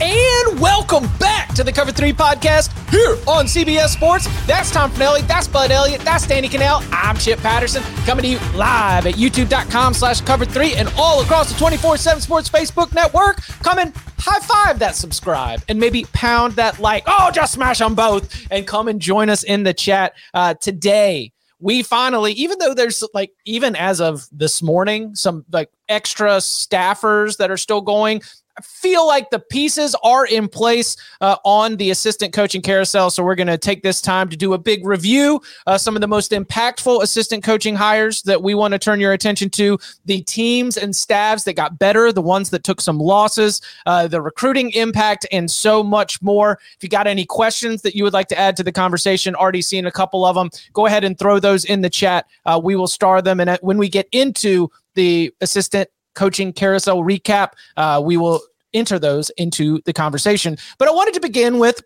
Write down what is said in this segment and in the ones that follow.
And welcome back to the Cover 3 podcast here on CBS Sports. That's Tom Fornelli, that's Bud Elliott, that's Danny Kanell. I'm Chip Patterson coming to you live at youtube.com slash cover 3 and all across the 24-7 Sports Facebook network. Come Coming high five that subscribe and maybe pound that like. Oh, just smash them both and come and join us in the chat uh, today we finally, even though there's like, even as of this morning, some like extra staffers that are still going, feel like the pieces are in place uh, on the assistant coaching carousel. So we're going to take this time to do a big review. Uh, some of the most impactful assistant coaching hires that we want to turn your attention to, the teams and staffs that got better, the ones that took some losses, uh, the recruiting impact, and so much more. If you got any questions that you would like to add to the conversation, already seen a couple of them, go ahead and throw those in the chat. Uh, we will star them. And when we get into the assistant coaching carousel recap. Uh, we will enter those into the conversation. But I wanted to begin with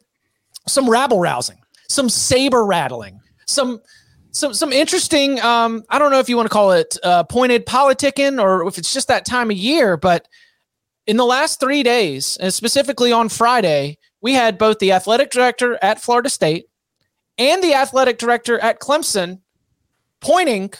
some rabble rousing, some saber rattling, some some some interesting. Um, I don't know if you want to call it uh, pointed politicking or if it's just that time of year, but in the last three days, and specifically on Friday, we had both the athletic director at Florida State and the athletic director at Clemson pointing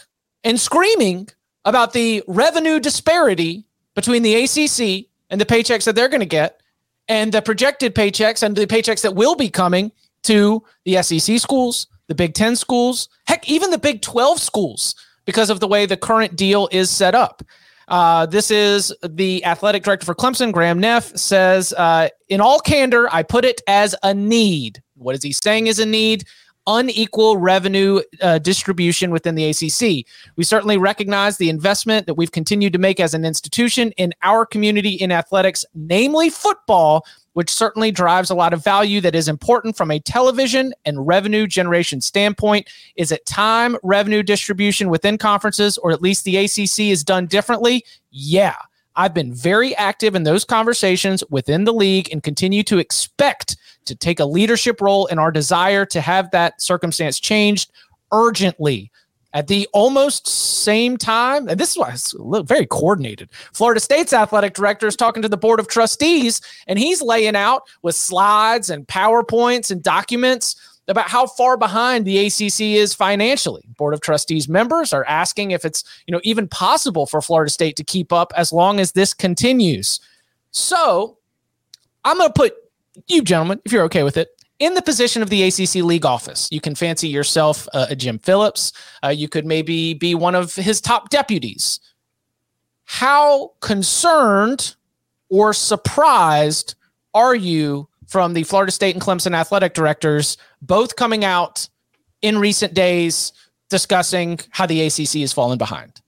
and screaming about the revenue disparity between the ACC and the paychecks that they're going to get and the projected paychecks and the paychecks that will be coming to the SEC schools, the Big 10 schools, heck, even the Big 12 schools because of the way the current deal is set up. Uh, this is the athletic director for Clemson, Graham Neff, says, uh, in all candor, I put it as a need. What is he saying is a need? Unequal revenue uh, distribution within the ACC. We certainly recognize the investment that we've continued to make as an institution in our community in athletics, namely football, which certainly drives a lot of value that is important from a television and revenue generation standpoint. Is it time revenue distribution within conferences, or at least the ACC is done differently? Yeah. I've been very active in those conversations within the league and continue to expect to take a leadership role in our desire to have that circumstance changed urgently. At the almost same time, and this is why it's very coordinated. Florida State's athletic director is talking to the board of trustees, and he's laying out with slides and PowerPoints and documents about how far behind the ACC is financially. Board of Trustees members are asking if it's, you know, even possible for Florida State to keep up as long as this continues. So, I'm going to put you gentlemen, if you're okay with it, in the position of the ACC league office. You can fancy yourself uh, a Jim Phillips. Uh, you could maybe be one of his top deputies. How concerned or surprised are you from the Florida State and Clemson athletic directors, both coming out in recent days discussing how the ACC has fallen behind?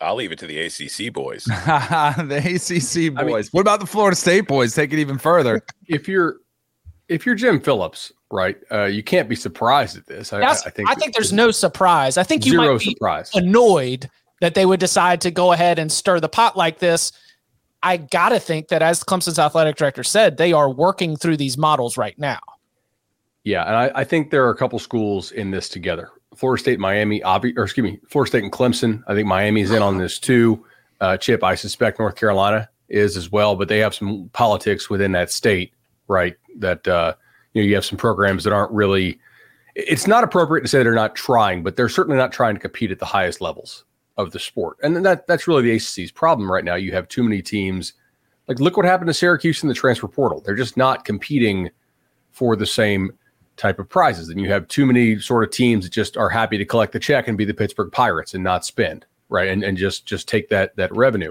I'll leave it to the ACC boys. the ACC boys. I mean, what about the Florida State boys? Take it even further. If you're if you're Jim Phillips, right, uh, you can't be surprised at this. I, I, think. I think there's no surprise. I think you might be surprise. annoyed that they would decide to go ahead and stir the pot like this. I got to think that, as Clemson's athletic director said, they are working through these models right now. Yeah, and I, I think there are a couple schools in this together. Florida State, Miami, obvi- or excuse me, Florida State and Clemson. I think Miami's in on this too. Uh, Chip, I suspect North Carolina is as well, but they have some politics within that state, right? That uh, you know you have some programs that aren't really. It's not appropriate to say they're not trying, but they're certainly not trying to compete at the highest levels of the sport, and then that that's really the ACC's problem right now. You have too many teams. Like look what happened to Syracuse in the transfer portal. They're just not competing for the same type of prizes, and you have too many sort of teams that just are happy to collect the check and be the Pittsburgh Pirates and not spend right and and just just take that that revenue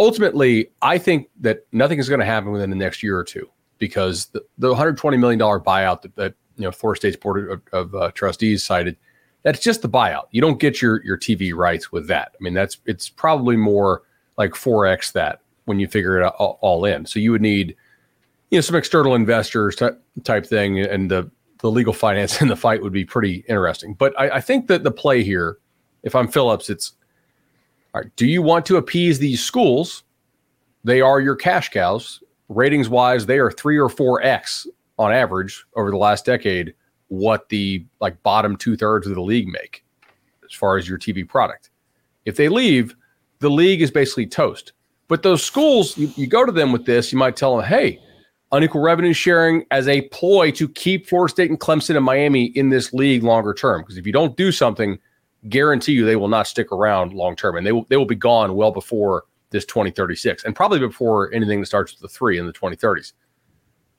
ultimately, I think that nothing is going to happen within the next year or two because the, the 120 million dollar buyout that, that, you know Florida State's board of, of uh, trustees cited, that's just the buyout. You don't get your your TV rights with that. I mean, that's it's probably more like 4x that when you figure it all, all in. So you would need you know some external investors type, type thing, and the the legal finance in the fight would be pretty interesting. But I, I think that the play here, if I'm Phillips, it's all right, do you want to appease these schools? They are your cash cows. Ratings wise, they are three or four X on average over the last decade what the like bottom two thirds of the league make as far as your TV product. If they leave, the league is basically toast. But those schools, you, you go to them with this, you might tell them, hey, unequal revenue sharing as a ploy to keep Florida State and Clemson and Miami in this league longer term. Because if you don't do something, guarantee you they will not stick around long term, and they will they will be gone well before this 2036, and probably before anything that starts with the three in the 2030s.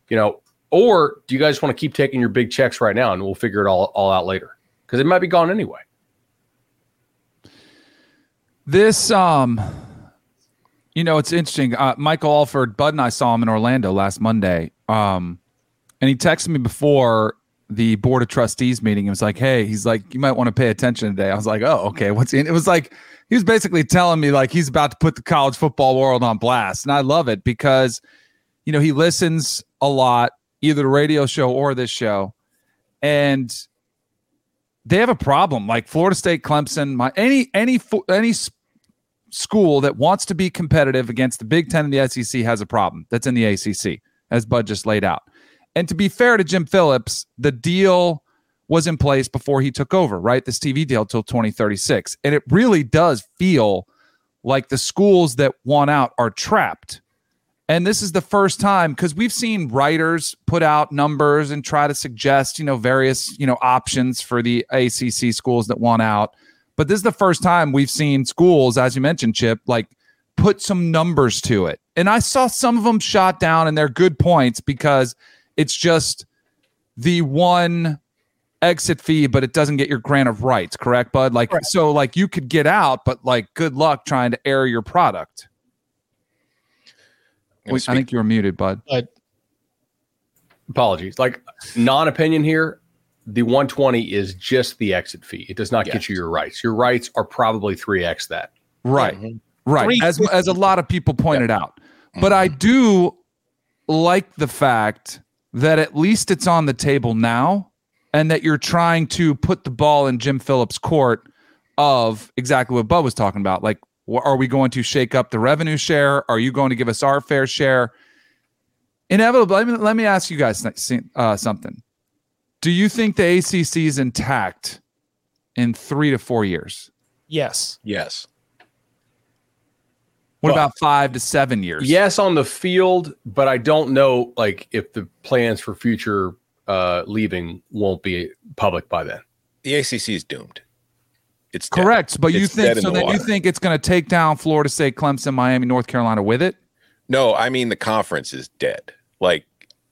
You know, or do you guys want to keep taking your big checks right now, and we'll figure it all all out later because it might be gone anyway. This um you know, it's interesting. Uh, Michael Alford, Bud and I saw him in Orlando last Monday. Um, and he texted me before the board of trustees meeting and was like, "Hey, he's like, you might want to pay attention today." I was like, "Oh, okay. What's in?" It was like he was basically telling me like he's about to put the college football world on blast, and I love it because you know he listens a lot, either the radio show or this show, and they have a problem. Like Florida State, Clemson, my any any any school that wants to be competitive against the Big Ten and the SEC has a problem. That's in the ACC, as Bud just laid out. And to be fair to Jim Phillips, the deal was in place before he took over, right? This TV deal till 2036. And it really does feel like the schools that want out are trapped. And this is the first time because we've seen writers put out numbers and try to suggest, you know, various, you know, options for the ACC schools that want out. But this is the first time we've seen schools, as you mentioned, Chip, like put some numbers to it. And I saw some of them shot down and they're good points because – it's just the one exit fee, but it doesn't get your grant of rights, correct, Bud? Like right. so, like you could get out, but like good luck trying to air your product. Wait, I think you were muted, Bud. But apologies. Like non-opinion here, the 120 is just the exit fee. It does not yes. get you your rights. Your rights are probably 3x that. Right. Mm-hmm. Right. As as a lot of people pointed yep. out. But I do like the fact that at least it's on the table now and that you're trying to put the ball in Jim Phillips' court of exactly what Bud was talking about. Like, are we going to shake up the revenue share? Are you going to give us our fair share? Inevitably, let me, let me ask you guys uh, something. Do you think the ACC is intact in three to four years? Yes. Yes. What about five to seven years? Yes, on the field, but I don't know like if the plans for future uh, leaving won't be public by then. The ACC is doomed. It's correct, dead. but you it's think so? Then water. you think it's going to take down Florida State, Clemson, Miami, North Carolina with it? No, I mean the conference is dead. Like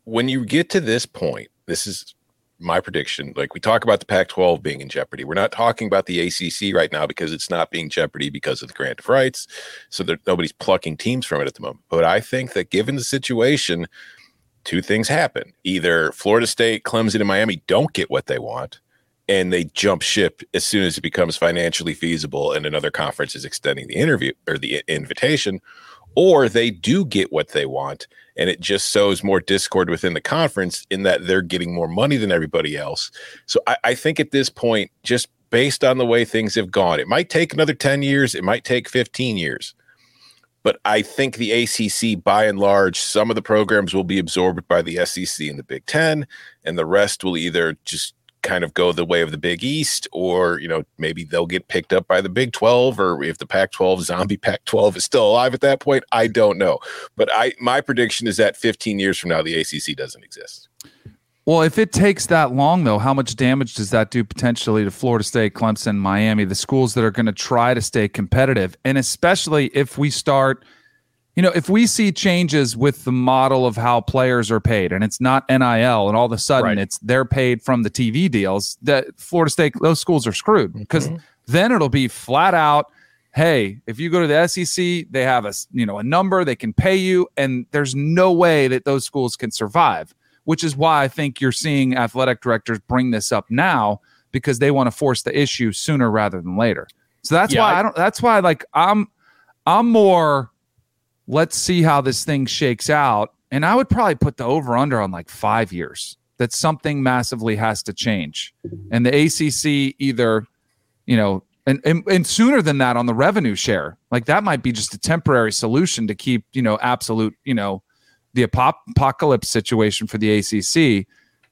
when you get to this point, this is my prediction, like we talk about the Pac 12 being in jeopardy. We're not talking about the ACC right now because it's not being jeopardy because of the grant of rights. So there, nobody's plucking teams from it at the moment. But I think that given the situation, two things happen. Either Florida State, Clemson, and Miami don't get what they want and they jump ship as soon as it becomes financially feasible and another conference is extending the interview or the invitation, or they do get what they want and it just sows more discord within the conference in that they're getting more money than everybody else. So I, I think at this point, just based on the way things have gone. It might take another 10 years, it might take 15 years. But I think the ACC, by and large, some of the programs will be absorbed by the SEC and the Big Ten, and the rest will either just kind of go the way of the Big East, or you know maybe they'll get picked up by the Big Twelve, or if the Pac-12 zombie Pac-12 is still alive at that point, I don't know. But I my prediction is that 15 years from now, the ACC doesn't exist. Well, if it takes that long, though, how much damage does that do potentially to Florida State, Clemson, Miami, the schools that are going to try to stay competitive? And especially if we start, you know, if we see changes with the model of how players are paid and it's not NIL and all of a sudden Right. it's they're paid from the TV deals, that Florida State, those schools are screwed because mm-hmm. then it'll be flat out. Hey, if you go to the SEC, they have a you know a number they can pay you, and there's no way that those schools can survive which is why I think you're seeing athletic directors bring this up now because they want to force the issue sooner rather than later. So that's Yeah, why I- I don't that's why like I'm I'm more let's see how this thing shakes out and I would probably put the over under on like 5 years that something massively has to change. And the ACC either you know and, and and sooner than that on the revenue share. Like that might be just a temporary solution to keep, you know, absolute, you know, the apop- apocalypse situation for the ACC,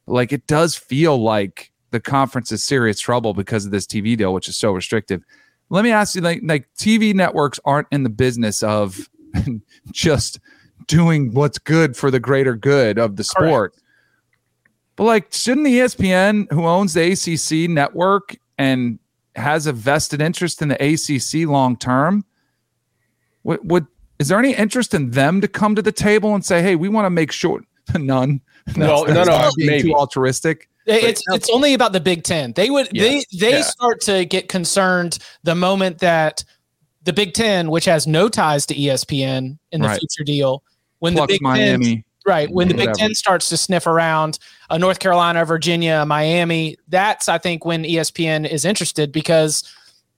like it does feel like the conference is serious trouble because of this TV deal, which is so restrictive. Let me ask you, like, like TV networks aren't in the business of just doing what's good for the greater good of the sport. But like, shouldn't ESPN, who owns the ACC network and has a vested interest in the ACC long term, would, would is there any interest in them to come to the table and say, "Hey, we want to make sure"? None. No, That's- no, that's no, being maybe. too altruistic. It's it's only about the Big Ten. They would Yes. they they Yeah. start to get concerned the moment that the Big Ten, which has no ties to ESPN in the Right. future deal, when Plus the Big Ten Right. When the Big Ten starts to sniff around uh, North Carolina, Virginia, Miami, that's, I think, when ESPN is interested because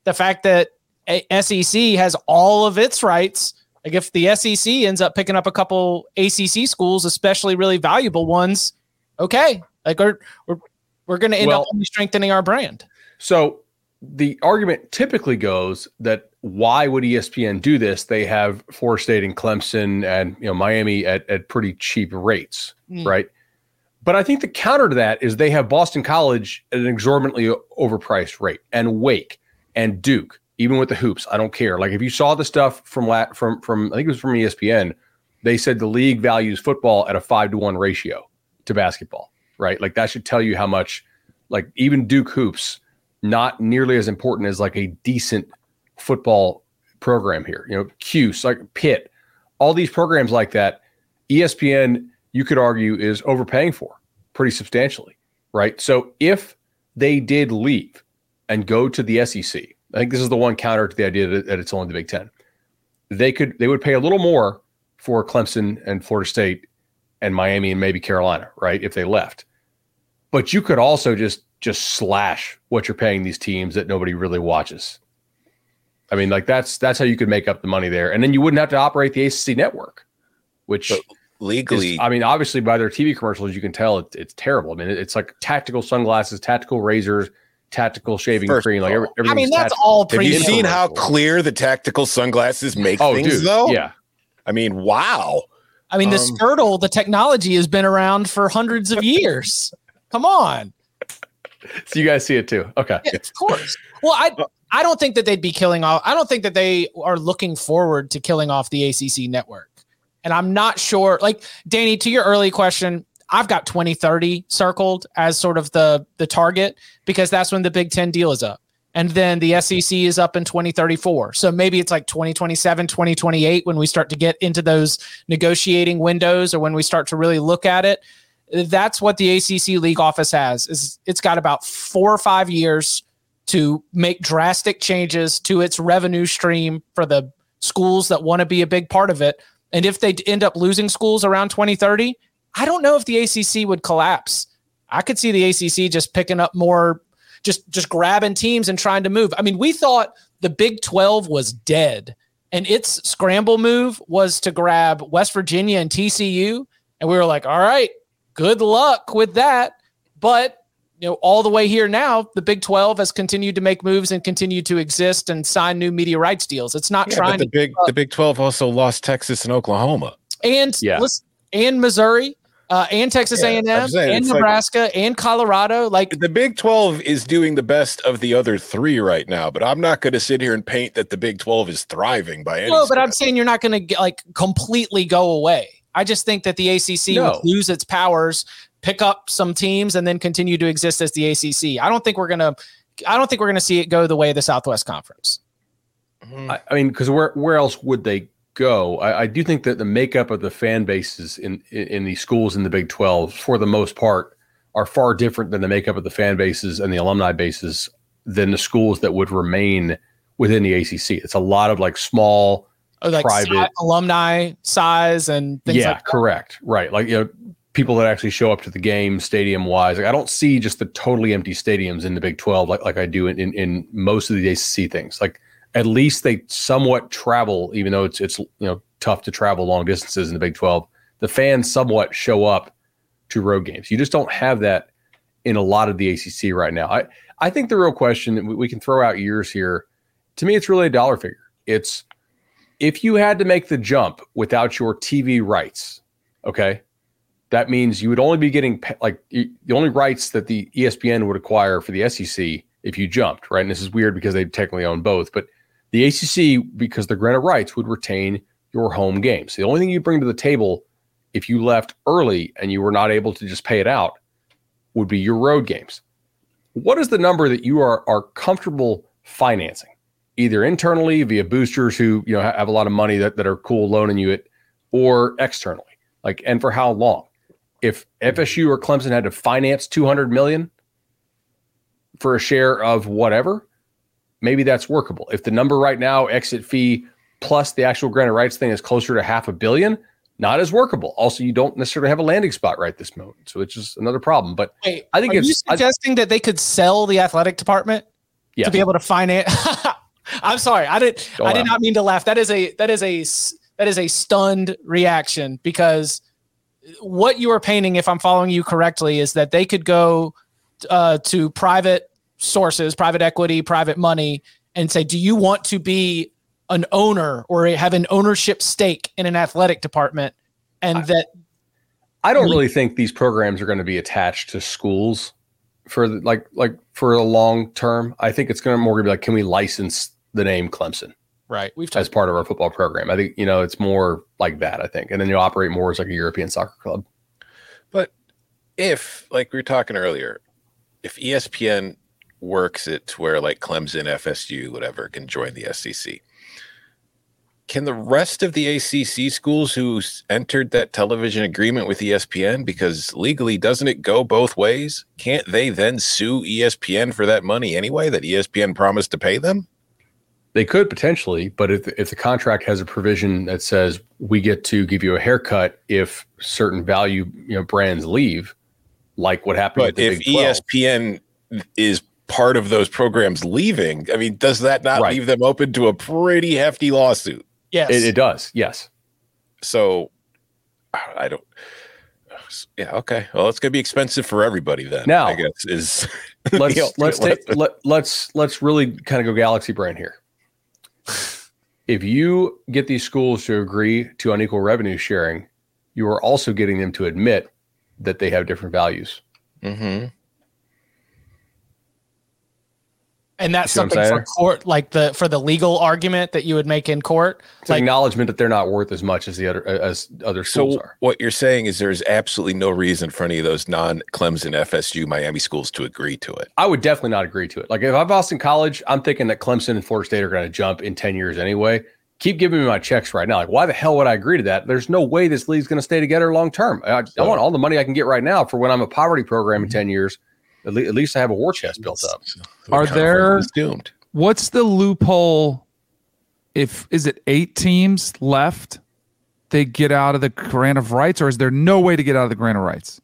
the fact that a- SEC has all of its rights, like if the SEC ends up picking up a couple ACC schools, especially really valuable ones, okay. Like we're, we're, we're going to end Well- up only strengthening our brand. So the argument typically goes that why would ESPN do this? They have Florida State and Clemson and you know Miami at, at pretty cheap rates, Mm. right? But I think the counter to that is they have Boston College at an exorbitantly overpriced rate, and Wake and Duke, even with the hoops. I don't care. Like if you saw the stuff from la- from from I think it was from ESPN, they said the league values football at a five to one ratio to basketball, right? Like that should tell you how much, like even Duke hoops, not nearly as important as like a decent football program here. You know, Cuse, like Pitt, all these programs like that, ESPN, you could argue, is overpaying for pretty substantially, right? So if they did leave and go to the SEC, I think this is the one counter to the idea that, that it's only the Big Ten. They could they would pay a little more for Clemson and Florida State and Miami and maybe Carolina, right? If they left. But you could also just just slash what you're paying these teams that nobody really watches. I mean, like that's that's how you could make up the money there, and then you wouldn't have to operate the ACC network, which But is, legally, I mean, obviously by their TV commercials, you can tell it, it's terrible. I mean, it's like tactical sunglasses, tactical razors, tactical shaving First cream. Like every, all- I mean, that's tactical. all have you pre seen how clear the tactical sunglasses make Oh, things dude, though? yeah. I mean, wow. I mean, the Um, Skirtle, the technology has been around for hundreds of years. Come on. So you guys see it too. Okay. Yeah, of course. Well, I I don't think that they'd be killing off. I don't think that they are looking forward to killing off the ACC network. And I'm not sure. Like Danny, to your early question, I've got 2030 circled as sort of the the target because that's when the Big Ten deal is up. And then the SEC is up in 2034. So maybe it's like 2027, 2028 when we start to get into those negotiating windows or when we start to really look at it. That's what the ACC league office has. Is it's got about 4 or 5 years to make drastic changes to its revenue stream for the schools that want to be a big part of it. And if they end up losing schools around 2030, I don't know if the ACC would collapse. I could see the ACC just picking up more, just just grabbing teams and trying to move. I mean, we thought the Big 12 was dead, and its scramble move was to grab West Virginia and TCU, and we were like, all right, good luck with that. But you know, all the way here now, the Big 12 has continued to make moves and continue to exist and sign new media rights deals. It's not Yeah, trying but the to big the Big Twelve also lost Texas and Oklahoma. and Yeah. listen, and Missouri, uh, and Texas Yeah, A&M, saying, and it's like- Nebraska, and Colorado. Like, The Big Twelve is doing the best of the other three right now, but I'm not going to sit here and paint that the Big Twelve is thriving by any. no, but I'm saying you're not going to like completely go away. I just think that the ACC No. would lose its powers, pick up some teams, and then continue to exist as the ACC. I don't think we're gonna. I don't think we're gonna see it go the way of the Southwest Conference. Mhm. I, I mean, because where where else would they go? I, I do think that the makeup of the fan bases in, in in the schools in the Big Twelve, for the most part, are far different than the makeup of the fan bases and the alumni bases than the schools that would remain within the ACC. It's a lot of like small. Or, Like Private. si- alumni size and things yeah, like that. correct. Right, like you know, people that actually show up to the game, stadium wise. Like I don't see just the totally empty stadiums in the Big Twelve like like I do in in, in most of the ACC things. Like at least they somewhat travel, even though it's it's you know tough to travel long distances in the Big Twelve. The fans somewhat show up to road games. You just don't have that in a lot of the ACC right now. I I think the real question we, we can throw out years here. To me, it's really a dollar figure. It's if you had to make the jump without your TV rights, okay, that means you would only be getting like the only rights that the ESPN would acquire for the SEC if you jumped, right? And this is weird because they technically own both, but the ACC, because they're granted rights, would retain your home games. The only thing you bring to the table if you left early and you were not able to just pay it out would be your road games. What is the number that you are are comfortable financing? either internally via boosters who you know have a lot of money that, that are cool loaning you it or externally like and for how long if fsu or clemson had to finance 200 million for a share of whatever maybe that's workable if the number right now exit fee plus the actual granted rights thing is closer to half a billion not as workable also you don't necessarily have a landing spot right this moment so it's just another problem but Wait, I think are you it's- I- suggesting that they could sell the athletic department yeah to be able to finance. I'm sorry, I did. Don't I did laugh. not mean to laugh. That is a that is a that is a stunned reaction because what you are painting, if I'm following you correctly, is that they could go uh, to private sources, private equity, private money, and say, "Do you want to be an owner or have an ownership stake in an athletic department?" And that I don't really think these programs are going to be attached to schools for the- like like for a long term. I think it's going to more be like, can we license the name Clemson right, we've as part of our football program? I think you know it's more like that. I think, and then you operate more as like a European soccer club. But if, like we were talking earlier, if ESPN works it to where like Clemson, FSU, whatever, can join the SEC, can the rest of the ACC schools who entered that television agreement with ESPN, because legally doesn't it go both ways? Can't they then sue ESPN for that money anyway that ESPN promised to pay them? They could potentially, but if if the contract has a provision that says we get to give you a haircut if certain value you know brands leave, like what happened But the if Big ESPN is part of those programs leaving, I mean, does that not Right. leave them open to a pretty hefty lawsuit? yes, it, it does. Yes. So I don't. Yeah. Okay. Well, it's going to be expensive for everybody then. Now- I guess is let's let's take, let, let's let's really kind of go galaxy brain here. If you get these schools to agree to unequal revenue sharing, you are also getting them to admit that they have different values. hmm and that's see what I'm something for saying? court, like the for the legal argument that you would make in court. It's an Like, acknowledgement that they're not worth as much as the other uh, as other schools So are. what you're saying is there's absolutely no reason for any of those non-Clemson, FSU, Miami schools to agree to it. I would definitely not agree to it. Like if I'm Boston College, I'm thinking that Clemson and Florida State are going to jump in 10 years anyway. Keep giving me my checks right now. Like, why the hell would I agree to that? There's no way this league's going to stay together long term. I, I want all the money I can get right now for when I'm a poverty program in mm-hmm. 10 years. At, le- at least I have a war chest built up. The Are there doomed? What's the loophole? If is it eight teams left, they get out of the grant of rights, or is there no way to get out of the grant of rights?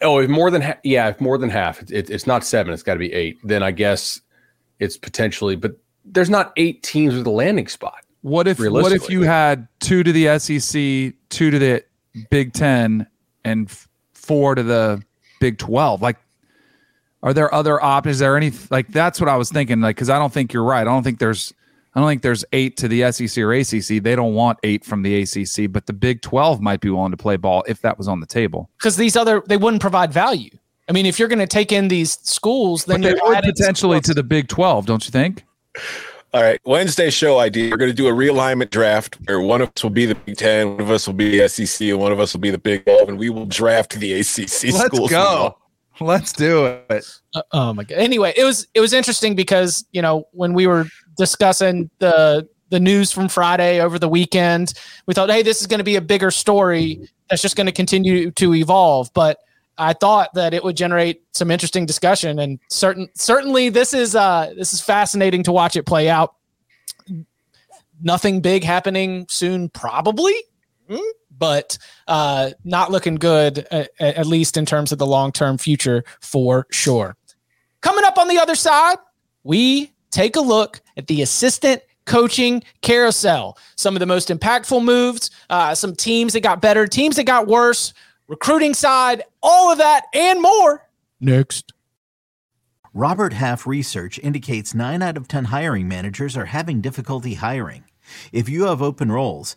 Oh, if more than ha- yeah, if more than half, it, it- it's not seven. It's got to be eight. Then I guess it's potentially, but there's not eight teams with a landing spot. What if what if you had two to the SEC, two to the Big Ten, and four to the Big Twelve? Like Are there other options? Is there any like that's what I was thinking? Like, because I don't think you're right. I don't think there's I don't think there's eight to the SEC or ACC. They don't want eight from the ACC, but the Big 12 might be willing to play ball if that was on the table. Because these other, they wouldn't provide value. I mean, if you're going to take in these schools, then but they would potentially to the Big 12, don't you think? All right, Wednesday show idea. We're going to do a realignment draft where one of us will be the Big Ten, one of us will be the SEC, and one of us will be the Big 12, and we will draft the ACC Let's schools. go. Let's do it. Uh, oh my god. Anyway, it was it was interesting because you know when we were discussing the the news from Friday over the weekend. We thought, hey, this is going to be a bigger story that's just going to continue to evolve. But I thought that it would generate some interesting discussion, and certain certainly this is uh, this is fascinating to watch it play out. Nothing big happening soon, probably, hmm, but uh, not looking good, at, at least in terms of the long term future for sure. Coming up on the other side, we take a look at the assistant coaching carousel. Some of the most impactful moves, uh, some teams that got better, teams that got worse, recruiting side, all of that and more. Next. Robert Half research indicates 9 out of 10 hiring managers are having difficulty hiring. If you have open roles,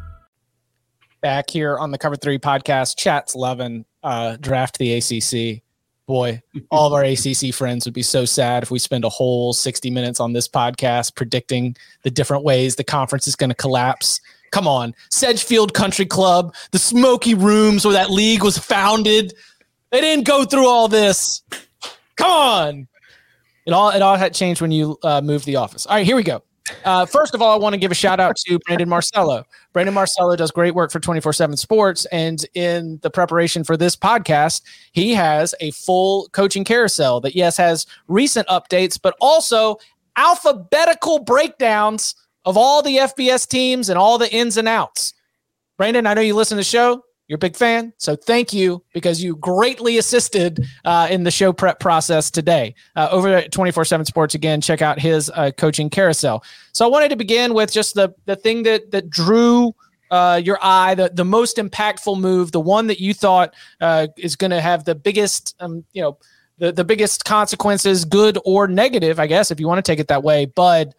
back here on the Cover Three podcast. Chat's loving uh, draft the ACC. Boy, all of our ACC friends would be so sad if we spend a whole 60 minutes on this podcast predicting the different ways the conference is going to collapse. Come on, Sedgefield Country Club, the smoky rooms where that league was founded. They didn't go through all this. Come on. It all it all had changed when you uh, moved the office. All right, here we go. Uh, first of all, I want to give a shout out to Brandon Marcello. Brandon Marcello does great work for 24 7 Sports. And in the preparation for this podcast, he has a full coaching carousel that, yes, has recent updates, but also alphabetical breakdowns of all the FBS teams and all the ins and outs. Brandon, I know you listen to the show. You're a big fan. So thank you because you greatly assisted uh, in the show prep process today. Uh, over at 24 7 Sports, again, check out his uh, coaching carousel. So I wanted to begin with just the, the thing that, that drew uh, your eye, the, the most impactful move, the one that you thought uh, is going to have the biggest, um, you know, the, the biggest consequences, good or negative, I guess, if you want to take it that way. Bud,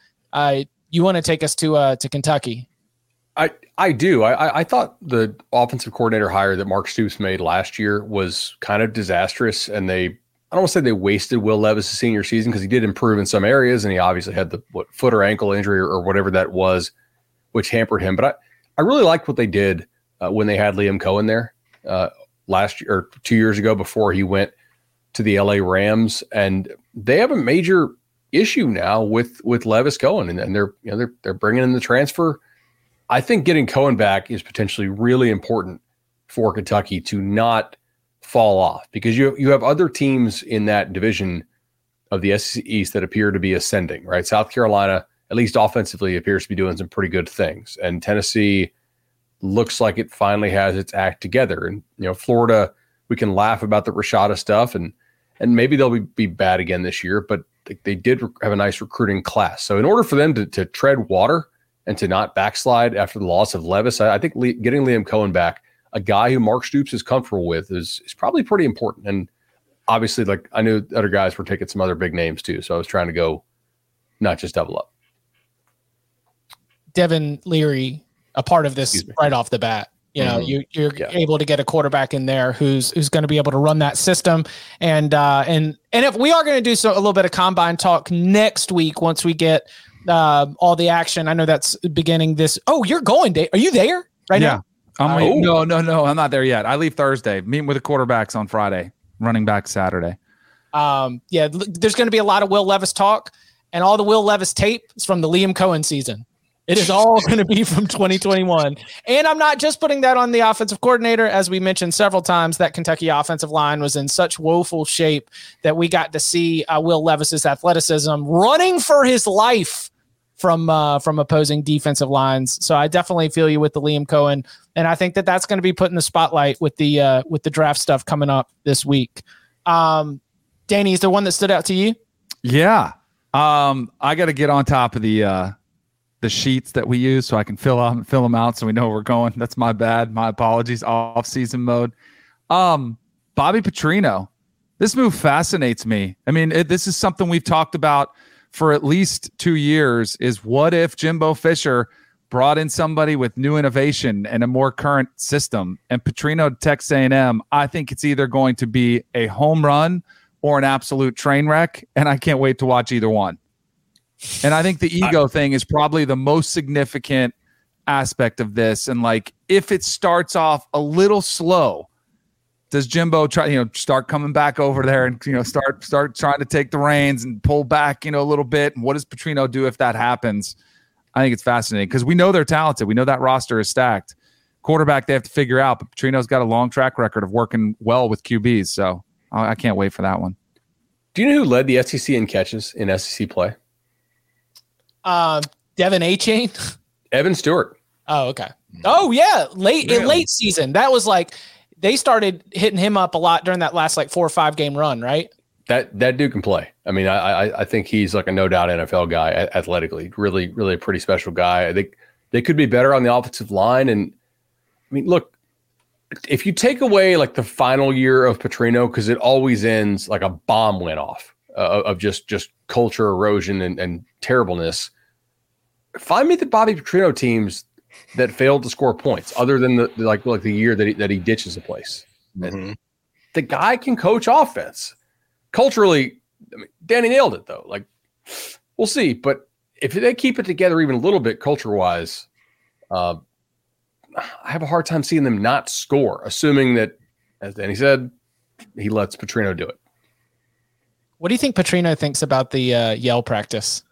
you want to take us to uh, to Kentucky. I I do. I I thought the offensive coordinator hire that Mark Stoops made last year was kind of disastrous, and they I don't want to say they wasted Will Levis' senior season because he did improve in some areas, and he obviously had the what foot or ankle injury or, or whatever that was, which hampered him. But I I really liked what they did uh, when they had Liam Coen there uh, last year or two years ago before he went to the LA Rams, and they have a major issue now with with Levis Coen, and, and they're you know they're they're bringing in the transfer I think getting Coen back is potentially really important for Kentucky to not fall off because you you have other teams in that division of the SEC East that appear to be ascending. Right, South Carolina, at least offensively, appears to be doing some pretty good things, and Tennessee looks like it finally has its act together. And you know, Florida, we can laugh about the Rashada stuff, and and maybe they'll be, be bad again this year, but they, did have a nice recruiting class. So in order for them to, to tread water and to not backslide after the loss of Levis. I, I think Le- getting Liam Coen back, a guy who Mark Stoops is comfortable with, is is probably pretty important. And obviously, like I knew other guys were taking some other big names too, so I was trying to go not just double up. Devin Leary, a part of this right off the bat. You know, mm-hmm. you you're yeah. able to get a quarterback in there who's who's going to be able to run that system, and uh, and and if we are going to do so a little bit of combine talk next week once we get um, all the action. I know that's beginning this. Oh, you're going, Dave. Are you there right yeah. now? I'm Oh. no, no, no. I'm not there yet. I leave Thursday. Meeting with the quarterbacks on Friday. Running back Saturday. Um, yeah, there's going to be a lot of Will Levis talk, and all the Will Levis tape is from the Liam Coen season. It is all going to be from 2021. And I'm not just putting that on the offensive coordinator. As we mentioned several times, that Kentucky offensive line was in such woeful shape that we got to see uh, Will Levis's athleticism running for his life from uh, from opposing defensive lines. So I definitely feel you with the Liam Coen, and I think that that's going to be put in the spotlight with the uh, with the draft stuff coming up this week. Um, Danny, is there one that stood out to you? Yeah. Um, I got to get on top of the uh the sheets that we use so I can fill out fill them out so we know where we're going. That's my bad. My apologies. Off season mode. Um, Bobby Petrino. This move fascinates me. I mean, it, this is something we've talked about for at least two years. Is what if Jimbo Fisher brought in somebody with new innovation and a more current system? And Petrino Texas A&M, I think it's either going to be a home run or an absolute train wreck, and I can't wait to watch either one. And I think the ego thing is probably the most significant aspect of this. And like, if it starts off a little slow, does Jimbo try, you know, start coming back over there and you know start start trying to take the reins and pull back, you know, a little bit? And what does Petrino do if that happens? I think it's fascinating because we know they're talented. We know that roster is stacked. Quarterback they have to figure out, but Petrino's got a long track record of working well with QBs. So I I can't wait for that one. Do you know who led the SEC in catches in SEC play? Uh, De'Von Achane. Evan Stewart. Oh, okay. Oh, yeah. Late in late season. That was like they started hitting him up a lot during that last like four or five game run, right? That that dude can play. I mean, I I, I think he's like a no doubt NFL guy a- athletically. Really, really a pretty special guy. I think they could be better on the offensive line. And I mean, look, if you take away like the final year of Petrino, because it always ends like a bomb went off uh, of just just culture erosion and, and terribleness. Find me the Bobby Petrino teams that failed to score points, other than the the- like like the year that he, that he ditches a place. Mhm. The guy can coach offense. Culturally, I mean, Danny nailed it though. Like we'll see, but if they keep it together even a little bit culture wise, uh, I have a hard time seeing them not score, assuming that, as Danny said, he lets Petrino do it. What do you think Petrino thinks about the uh, yell practice?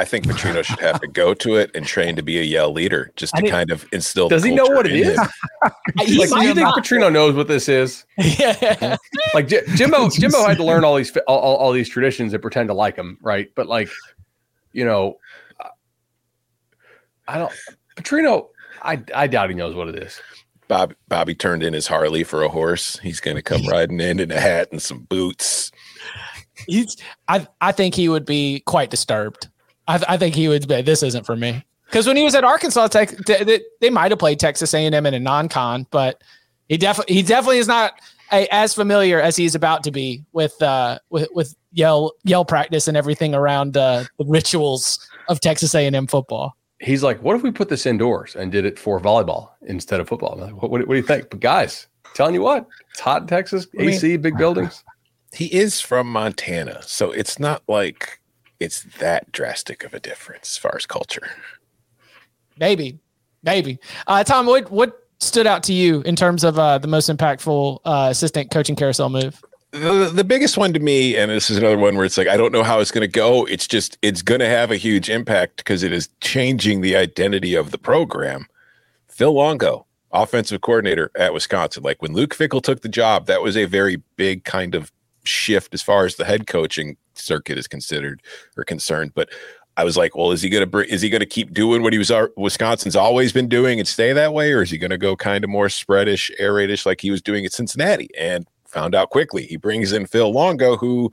I think Petrino should have to go to it and train to be a yell leader, just to didn't- kind of instill. the Does he know what it is? in is? him. He Like, do you think not. Petrino knows what this is? yeah. Like J- Jimbo, Jimbo had to learn all these all, all, all these traditions and pretend to like them, right? But like, you know, I don't. Petrino, I I doubt he knows what it is. Bob, Bobby turned in his Harley for a horse. He's going to come riding in in a hat and some boots. He's, I, I think he would be quite disturbed. I, I think he would be, this isn't for me. Because when he was at Arkansas Tech, they, they, they might have played Texas A&M in a non-con, but he definitely he definitely is not a, as familiar as he's about to be with uh with with yell yell practice and everything around uh, the rituals of Texas A&M football. He's like, what if we put this indoors and did it for volleyball instead of football? I'm like, what, what, what do you think? But guys, telling you what, it's hot in Texas, I mean- big buildings. He is from Montana, so it's not like it's that drastic of a difference as far as culture. Maybe, maybe. Uh, Tom, what what stood out to you in terms of uh, the most impactful uh, assistant coaching carousel move? the, the biggest one to me, and this is another one where it's like I don't know how it's going to go. It's just it's going to have a huge impact because it is changing the identity of the program. Phil Longo, offensive coordinator at Wisconsin, like when Luke Fickell took the job, that was a very big kind of shift as far as the head coaching circuit is considered or concerned. But I was like, well, is he going to is he going to keep doing what he was Wisconsin's always been doing and stay that way, or is he going to go kind of more spreadish, raidish like he was doing at Cincinnati? And found out quickly. He brings in Phil Longo, who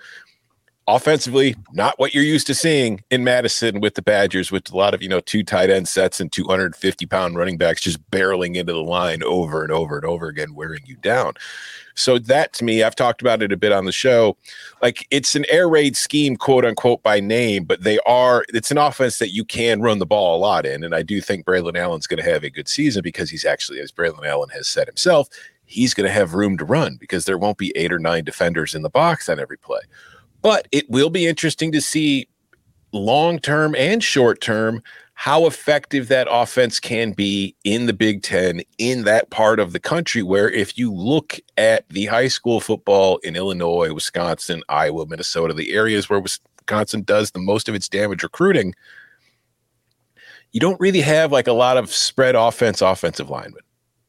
offensively, not what you're used to seeing in Madison with the Badgers, with a lot of, you know, two tight end sets and 250 pound running backs just barreling into the line over and over and over again, wearing you down. So that to me, I've talked about it a bit on the show. Like it's an air raid scheme, quote unquote, by name, but they are, it's an offense that you can run the ball a lot in. And I do think Braylon Allen's going to have a good season because he's actually, as Braylon Allen has said himself, he's going to have room to run because there won't be eight or nine defenders in the box on every play. But it will be interesting to see long term and short term, how effective that offense can be in the Big Ten in that part of the country. Where if you look at the high school football in Illinois, Wisconsin, Iowa, Minnesota, the areas where Wisconsin does the most of its damage recruiting, you don't really have like a lot of spread offense, offensive linemen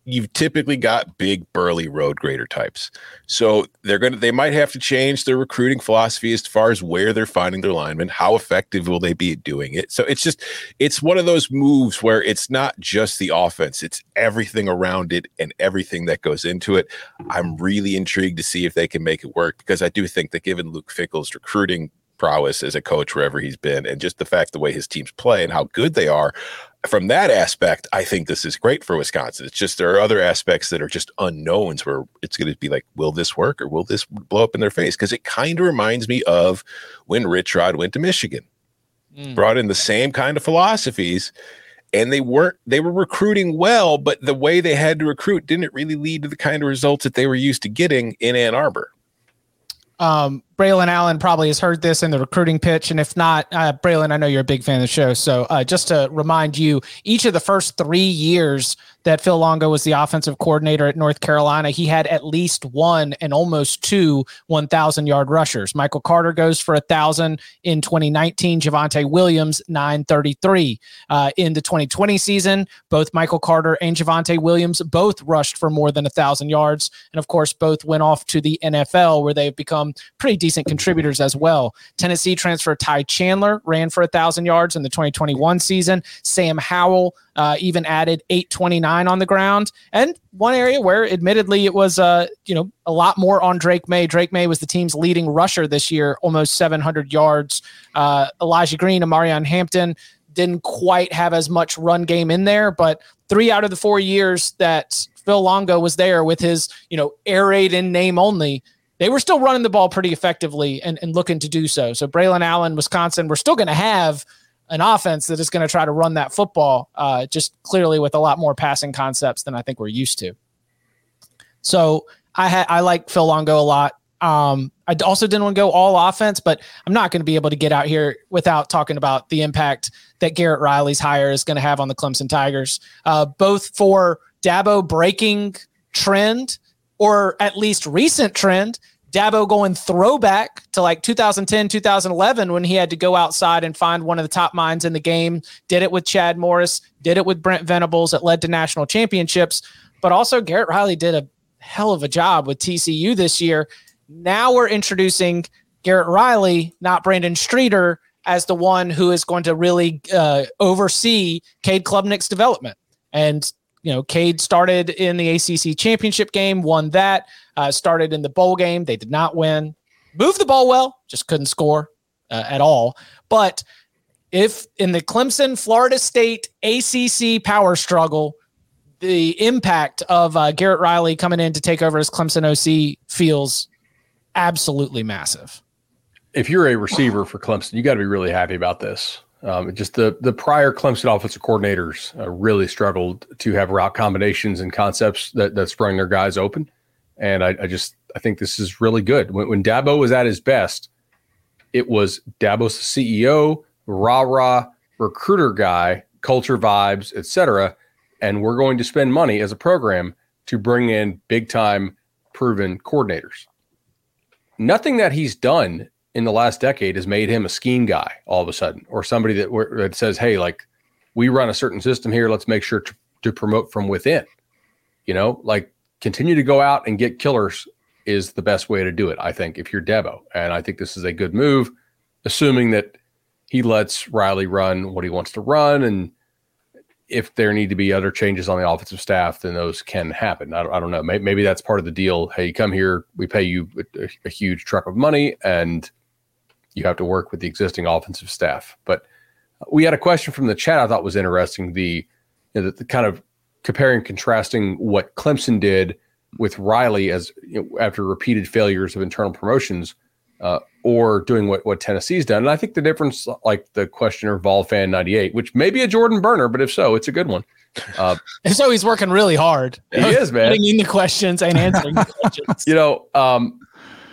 you've typically got big burly road grader types. So they're going to they might have to change their recruiting philosophy as far as where they're finding their linemen how effective will they be at doing it. So it's just it's one of those moves where it's not just the offense it's everything around it and everything that goes into it. I'm really intrigued to see if they can make it work because i do think that given luke fickell's recruiting prowess as a coach wherever he's been and just the fact the way his teams play and how good they are from that aspect, I think this is great for Wisconsin. It's just there are other aspects that are just unknowns where it's going to be like, will this work or will this blow up in their face? Because it kind of reminds me of when Rich Rod went to Michigan, mm. brought in the same kind of philosophies, and they weren't they were recruiting well, but the way they had to recruit didn't really lead to the kind of results that they were used to getting in Ann Arbor. Um, Braylon Allen probably has heard this in the recruiting pitch. And if not, uh, Braylon, I know you're a big fan of the show. So uh, just to remind you, each of the first three years that Phil Longo was the offensive coordinator at North Carolina, he had at least one and almost two 1,000 yard rushers. Michael Carter goes for a thousand in 2019. Javonte Williams 933 uh, in the 2020 season. Both Michael Carter and Javonte Williams both rushed for more than a thousand yards, and of course both went off to the NFL where they've become pretty decent contributors as well. Tennessee transfer Ty Chandler ran for a thousand yards in the 2021 season. Sam Howell uh, even added 829 on the ground. And one area where, admittedly, it was uh, you know a lot more on Drake Maye. Drake Maye was the team's leading rusher this year, almost 700 yards. Uh, Elijah Green, Omarion Hampton didn't quite have as much run game in there, but three out of the four years that Phil Longo was there with his you know air raid in name only they were still running the ball pretty effectively and, and looking to do so. So Braylon Allen, Wisconsin, we're still going to have an offense that is going to try to run that football, uh, just clearly with a lot more passing concepts than I think we're used to. So I ha- I like Phil Longo a lot. Um, I also didn't want to go all offense, but I'm not going to be able to get out here without talking about the impact that Garrett Riley's hire is going to have on the Clemson Tigers, uh, both for Dabo breaking trend or at least recent trend Dabo going throwback to like 2010, 2011 when he had to go outside and find one of the top minds in the game. Did it with Chad Morris, did it with Brent Venables. It led to national championships. But also, Garrett Riley did a hell of a job with TCU this year. Now we're introducing Garrett Riley, not Brandon Streeter, as the one who is going to really uh, oversee Cade Klubnik's development. And you know, Cade started in the ACC championship game, won that, uh, started in the bowl game. They did not win. Moved the ball well, just couldn't score uh, at all. But if in the Clemson Florida State ACC power struggle, the impact of uh, Garrett Riley coming in to take over as Clemson OC feels absolutely massive. If you're a receiver for Clemson, you got to be really happy about this. Um, just the the prior Clemson offensive coordinators uh, really struggled to have route combinations and concepts that that sprung their guys open, and I, I just I think this is really good. When, when Dabo was at his best, it was Dabo's CEO, rah rah recruiter guy, culture vibes, etc. And we're going to spend money as a program to bring in big time proven coordinators. Nothing that he's done in the last decade has made him a scheme guy all of a sudden, or somebody that, that says, "Hey, like we run a certain system here. Let's make sure to, to promote from within." You know, like continue to go out and get killers is the best way to do it. I think if you're Dabo, and I think this is a good move, assuming that he lets Riley run what he wants to run, and if there need to be other changes on the offensive staff, then those can happen. I don't, I don't know. Maybe, maybe, that's part of the deal. Hey, come here. We pay you a, a huge truck of money, and you have to work with the existing offensive staff. But we had a question from the chat I thought was interesting. The, you know, the, the kind of comparing contrasting what Clemson did with Riley as you know, after repeated failures of internal promotions, uh, or doing what what Tennessee's done. And I think the difference, like the questioner Vol Fan ninety eight, which may be a Jordan burner, but if so, it's a good one. Uh, so he's working really hard. He is, man. Getting in the questions and answering the questions. You know, um,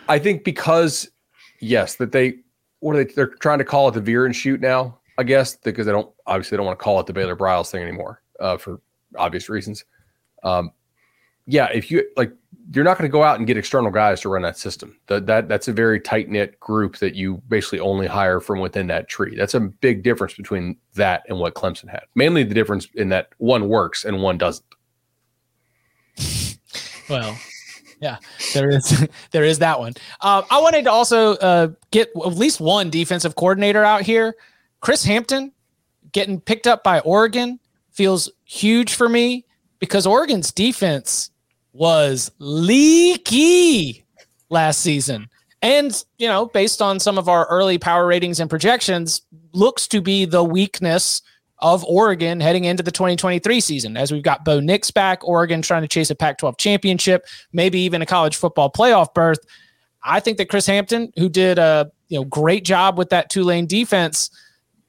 I think because yes, that they what are they? They're trying to call it the veer and shoot now, I guess, because they don't obviously they don't want to call it the Baylor Briles thing anymore uh, for obvious reasons. Um, yeah, if you like, you're not going to go out and get external guys to run that system. That that that's a very tight knit group that you basically only hire from within that tree. That's a big difference between that and what Clemson had. Mainly the difference in that one works and one doesn't. Well, yeah, there is there is that one. Uh, I wanted to also uh, get at least one defensive coordinator out here. Chris Hampton getting picked up by Oregon feels huge for me because Oregon's defense was leaky last season. And, you know, based on some of our early power ratings and projections, looks to be the weakness of Oregon heading into the 2023 season. As we've got Bo Nix back, Oregon trying to chase a Pac 12 championship, maybe even a college football playoff berth. I think that Chris Hampton, who did a you know great job with that Tulane defense,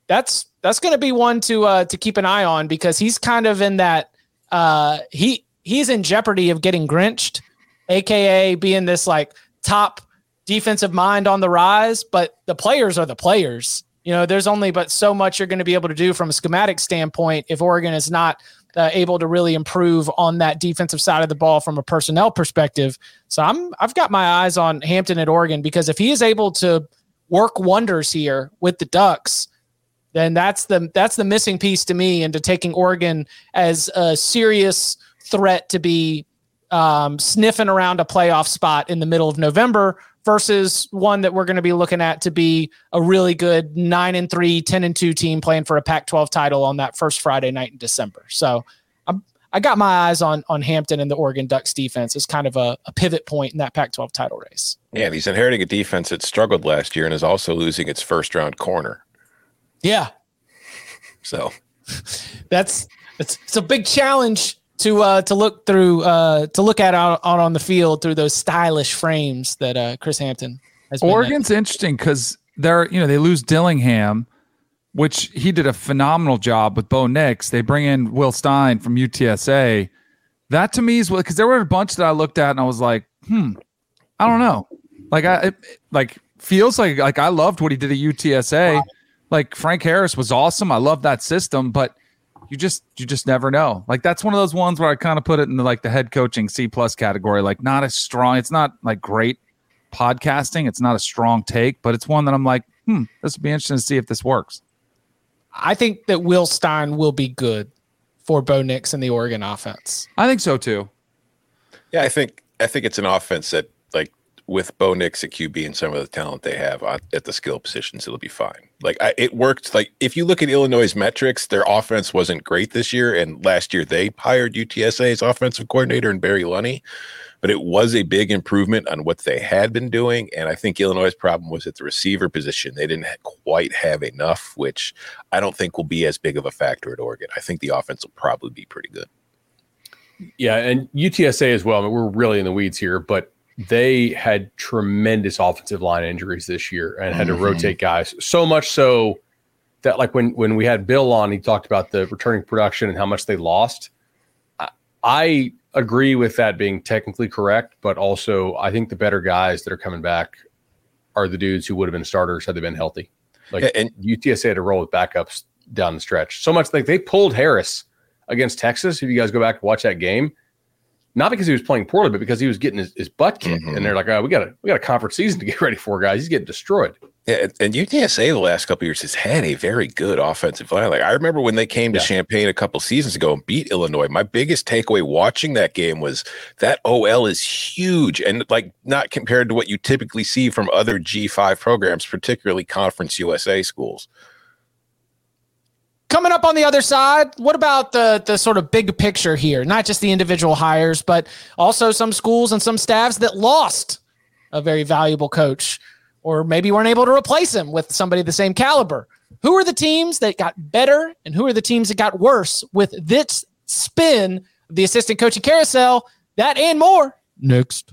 that's that's going to be one to uh, to keep an eye on because he's kind of in that uh, he he's in jeopardy of getting grinched, aka being this like top defensive mind on the rise. But the players are the players. You know, there's only but so much you're going to be able to do from a schematic standpoint if Oregon is not uh, able to really improve on that defensive side of the ball from a personnel perspective. So I'm I've got my eyes on Hampton at Oregon because if he is able to work wonders here with the Ducks, then that's the that's the missing piece to me into taking Oregon as a serious threat to be um, sniffing around a playoff spot in the middle of November versus one that we're going to be looking at to be a really good 9 and 3 10 and 2 team playing for a pac 12 title on that first friday night in december. So I'm, i got my eyes on on hampton and the oregon ducks defense as kind of a, a pivot point in that pac 12 title race. Yeah, he's inheriting a defense that struggled last year and is also losing its first round corner. yeah. So. That's it's, it's a big challenge to uh to look through uh to look at out, out on the field through those stylish frames that uh chris hampton has at. Oregon's interesting because they're you know they lose Dillingham, which he did a phenomenal job with Bo Nix. They bring in Will Stein from UTSA. That to me is what because there were a bunch that I looked at and I was like, hmm, I don't know. Like I it, like feels like like I loved what he did at UTSA. Like Frank Harris was awesome. I love that system, but you just you just never know. Like that's one of those ones where I kind of put it in the, like the head coaching C plus category. Like not as strong. It's not like great podcasting. It's not a strong take, but it's one that I'm like, hmm, this would be interesting to see if this works. i think that will stein will be good for bo nix and the oregon offense I think so too. yeah, I think I think it's an offense that like with Bo Nix at QB and some of the talent they have on, at the skill positions, it'll be fine. Like I, it worked. Like if you look at Illinois' metrics, their offense wasn't great this year, and last year they hired UTSA's offensive coordinator and Barry Lunney, but it was a big improvement on what they had been doing. And I think Illinois' problem was at the receiver position; they didn't quite have enough, which I don't think will be as big of a factor at Oregon. I think the offense will probably be pretty good. Yeah, and UTSA as well. I mean, we're really in the weeds here, but they had tremendous offensive line injuries this year and had to mm-hmm. rotate guys. So much so that, like when when we had Bill on, he talked about the returning production and how much they lost. I, I agree with that being technically correct, but also I think the better guys that are coming back are the dudes who would have been starters had they been healthy. Like and- UTSA had to roll with backups down the stretch. So much like they pulled Harris against Texas. If you guys go back and watch that game, not because he was playing poorly, but because he was getting his, his butt kicked. Mhm. And they're like, oh, we got a we got a conference season to get ready for, guys. He's getting destroyed. Yeah, and- UTSA the last couple of years has had a very good offensive line. Like I remember when they came to Yeah. Champaign a couple seasons ago and beat Illinois. My biggest takeaway watching that game was that OL is huge and like not compared to what you typically see from other G5 programs, particularly Conference USA schools. Coming up on the other side, what about the the sort of big picture here? Not just the individual hires, but also some schools and some staffs that lost a very valuable coach, or maybe weren't able to replace him with somebody the same caliber. Who are the teams that got better, and who are the teams that got worse with this spin the assistant coaching carousel? That and more next.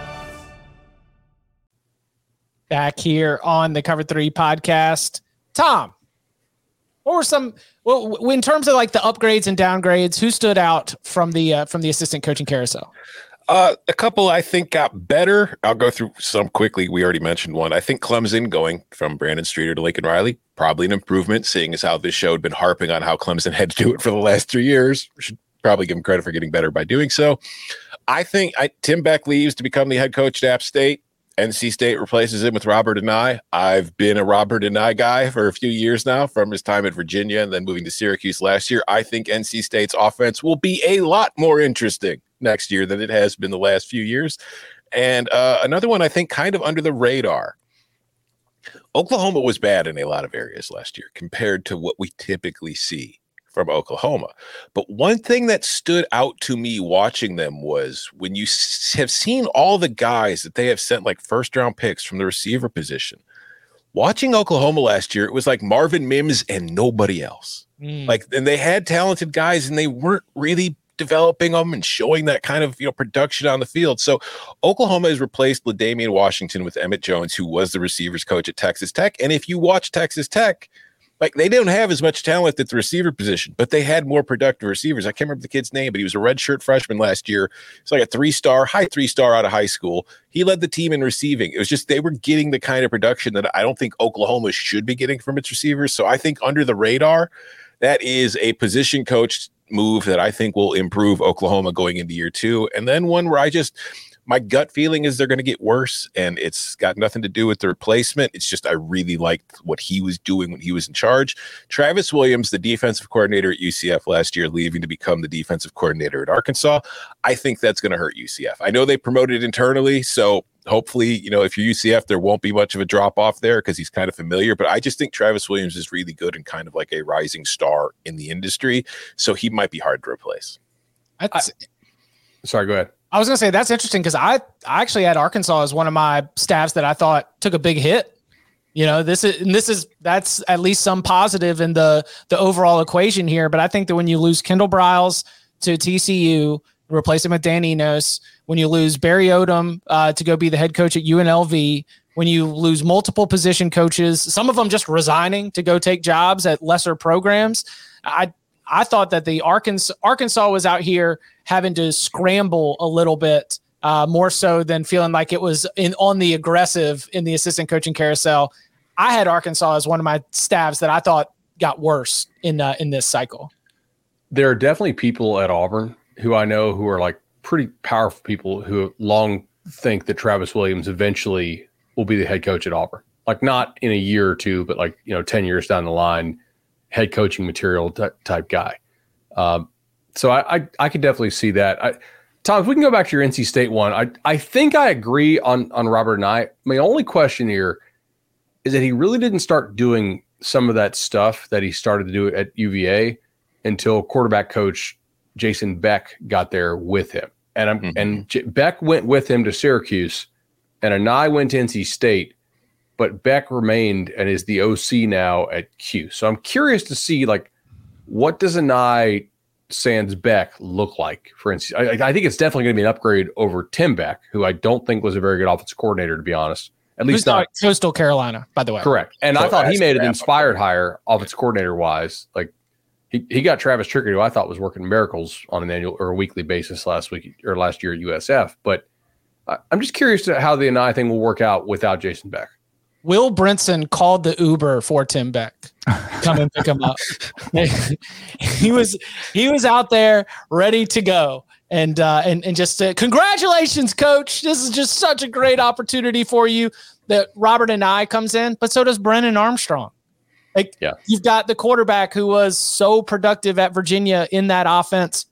Back here on the Cover Three podcast, Tom. What were some well in terms of like the upgrades and downgrades? Who stood out from the uh, from the assistant coaching carousel? Uh, a couple I think got better. I'll go through some quickly. We already mentioned one. I think Clemson going from Brandon Streeter to Lincoln Riley, probably an improvement, seeing as how this show had been harping on how Clemson had to do it for the last three years. Should probably give him credit for getting better by doing so. I think I, Tim Beck leaves to become the head coach at App State. NC State replaces him with Robert Anae. I've been a Robert Anae guy for a few years now from his time at Virginia and then moving to Syracuse last year. I think NC State's offense will be a lot more interesting next year than it has been the last few years. And uh, another one I think kind of under the radar. Oklahoma was bad in a lot of areas last year compared to what we typically see from Oklahoma. But one thing that stood out to me watching them was when you s- have seen all the guys that they have sent like first round picks from the receiver position. Watching Oklahoma last year, it was like Marvin Mims and nobody else. Mm. Like, and they had talented guys and they weren't really developing them and showing that kind of you know production on the field. So Oklahoma has replaced L'Damian Washington with Emmett Jones, who was the receivers coach at Texas Tech. And if you watch Texas Tech, like they don't have as much talent at the receiver position, but they had more productive receivers. I can't remember the kid's name, but he was a redshirt freshman last year. It's like a three star, high three star out of high school. He led the team in receiving. It was just they were getting the kind of production that I don't think Oklahoma should be getting from its receivers. So I think under the radar, that is a position coach move that I think will improve Oklahoma going into year two. And then one where I just my gut feeling is they're going to get worse, and it's got nothing to do with the replacement. It's just I really liked what he was doing when he was in charge. Travis Williams, the defensive coordinator at UCF last year, leaving to become the defensive coordinator at Arkansas. I think that's going to hurt UCF. I know they promoted internally, so hopefully, you know, if you're UCF, there won't be much of a drop off there because he's kind of familiar. But I just think Travis Williams is really good and kind of like a rising star in the industry. So he might be hard to replace. That's, Sorry, go ahead. I was gonna say that's interesting because I I actually had Arkansas as one of my staffs that I thought took a big hit. You know, this is and this is that's at least some positive in the the overall equation here. But I think that when you lose Kendall Briles to TCU, replace him with Dan Enos, when you lose Barry Odom uh, to go be the head coach at UNLV, when you lose multiple position coaches, some of them just resigning to go take jobs at lesser programs, I I thought that the Arkansas Arkansas was out here having to scramble a little bit uh, more so than feeling like it was in on the aggressive in the assistant coaching carousel. I had Arkansas as one of my staffs that I thought got worse in uh, in this cycle. There are definitely people at Auburn who I know who are like pretty powerful people who long think that Travis Williams eventually will be the head coach at Auburn. Like not in a year or two, but like you know, ten years down the line, head coaching material t- type guy. Um, so I, I I could definitely see that. I, Tom, if we can go back to your NC State one, I I think I agree on on Robert Anae. My only question here is that he really didn't start doing some of that stuff that he started to do at UVA until quarterback coach Jason Beck got there with him. And I'm Mhm. and J- Beck went with him to Syracuse, and Anae went to NC State, but Beck remained and is the OC now at Q. So I'm curious to see like what does an Anae Sans Beck look like for instance? I, I think it's definitely going to be an upgrade over Tim Beck, who I don't think was a very good offensive coordinator, to be honest. At least not not Coastal Carolina, by the way. correct. And I thought he made an crap. inspired hire offensive coordinator wise. Like he, he got Travis Trickett, who I thought was working miracles on an annual or a weekly basis last week or last year at USF. But I, I'm just curious to how the Anae thing will work out without Jason Beck. Will Brinson called the Uber for Tim Beck. Come and pick him up. he was he was out there ready to go. And uh, and and just uh, congratulations, coach. This is just such a great opportunity for you that Robert Anae comes in, but so does Brennan Armstrong. Like Yeah. you've got the quarterback who was so productive at Virginia in that offense.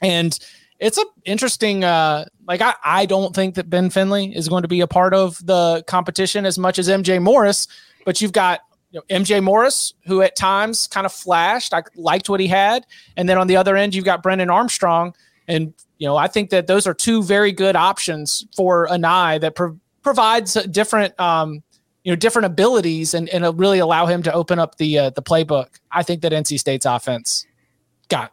And it's a interesting uh like I, I don't think that Ben Finley is going to be a part of the competition as much as MJ Morris, but you've got you know, MJ Morris, who at times kind of flashed. I liked what he had. And then on the other end, you've got Brennan Armstrong. And, you know, I think that those are two very good options for Anae that pro- provides different, um, you know different abilities and and really allow him to open up the uh, the playbook. I think that NC State's offense got got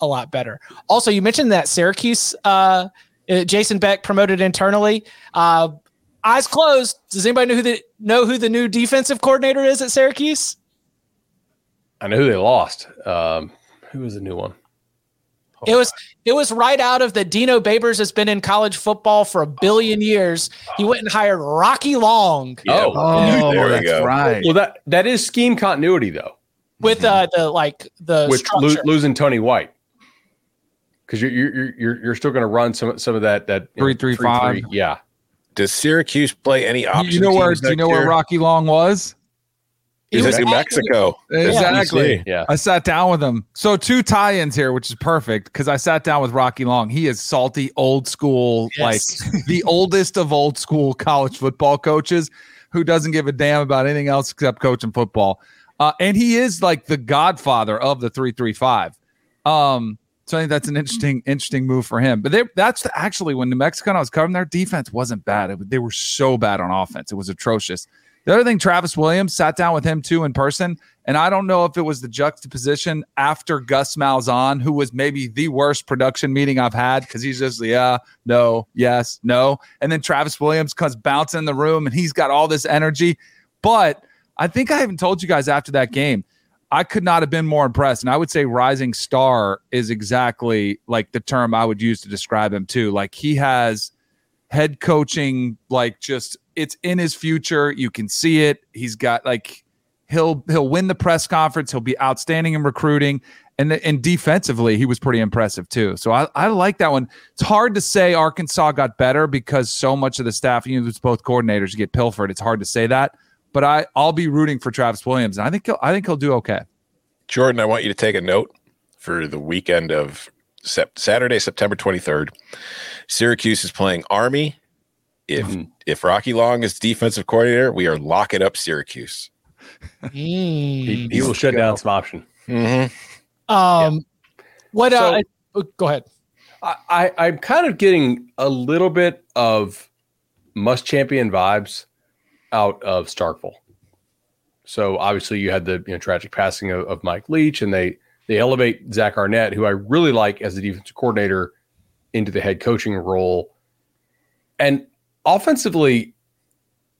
a lot better. Also, you mentioned that Syracuse uh, uh, Jason Beck promoted internally. Uh, eyes closed. Does anybody know who the know who the new defensive coordinator is at Syracuse? I know who they lost. Um, who was the new one? It was it was right out of the Dino Babers has been in college football for a billion years. He went and hired Rocky Long Oh, Oh, there we that's go. right. well that that is scheme continuity though, with uh, the like the with lo- losing Tony White. Because you're you're you're you're still going to run some some of that that you know, Three, three, five. yeah. Does Syracuse play any You- option? you know where do you next know where? Rocky Long was? He Is was it New Mexico? Exactly. Yeah. I sat down with him. So two tie-ins here, which is perfect because I sat down with Rocky Long. He is salty, old school, Yes. like the oldest of old school college football coaches who doesn't give a damn about anything else except coaching football. Uh, and he is like the godfather of the three three five. Um, so I think that's an interesting, interesting move for him. But they, that's the- actually when New Mexico and I was covering their defense wasn't bad. It- they were so bad on offense; it was atrocious. The other thing, Travis Williams sat down with him too in person, and I don't know if it was the juxtaposition after Gus Malzahn, who was maybe the worst production meeting I've had because he's just yeah, no, yes, no, and then Travis Williams comes bouncing in the room and he's got all this energy. But I think I even told you guys after that game, I could not have been more impressed, and I would say rising star is exactly like the term I would use to describe him too. Like he has head coaching like just it's in his future. You can see it. He's got like he'll he'll win the press conference. He'll be outstanding in recruiting. And and defensively he was pretty impressive too. So i, I like that one. It's hard to say arkansas got better because so much of the staff you know it's both coordinators get pilfered. It's hard to say that but i i'll be rooting for travis williams and i think he'll i think he'll do okay Jordan, I want you to take a note for the weekend of sep- Saturday, September 23rd. Syracuse is playing Army. If Mhm. if Rocky Long is defensive coordinator, we are locking up Syracuse. He, Mm. he will shut down some option. Mm-hmm. Um, what? Uh, So- oh, go ahead. I, I I'm kind of getting a little bit of must champion vibes out of Starkville. So obviously you had the you know tragic passing of, of Mike Leach, and they they elevate Zach Arnett, who I really like as the defensive coordinator, into the head coaching role. And offensively,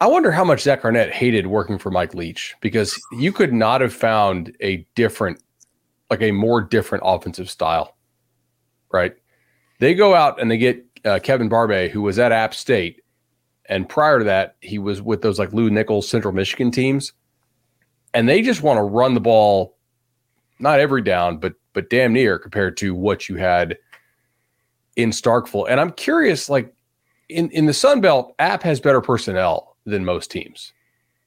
I wonder how much Zach Arnett hated working for Mike Leach because you could not have found a different, like a more different offensive style, right? They go out and they get uh, Kevin Barbay, who was at App State, and prior to that, he was with those like Lew Nichols Central Michigan teams, and they just want to run the ball, not every down, but but damn near compared to what you had in Starkville. And I'm curious, like in in the Sun Belt, App has better personnel than most teams.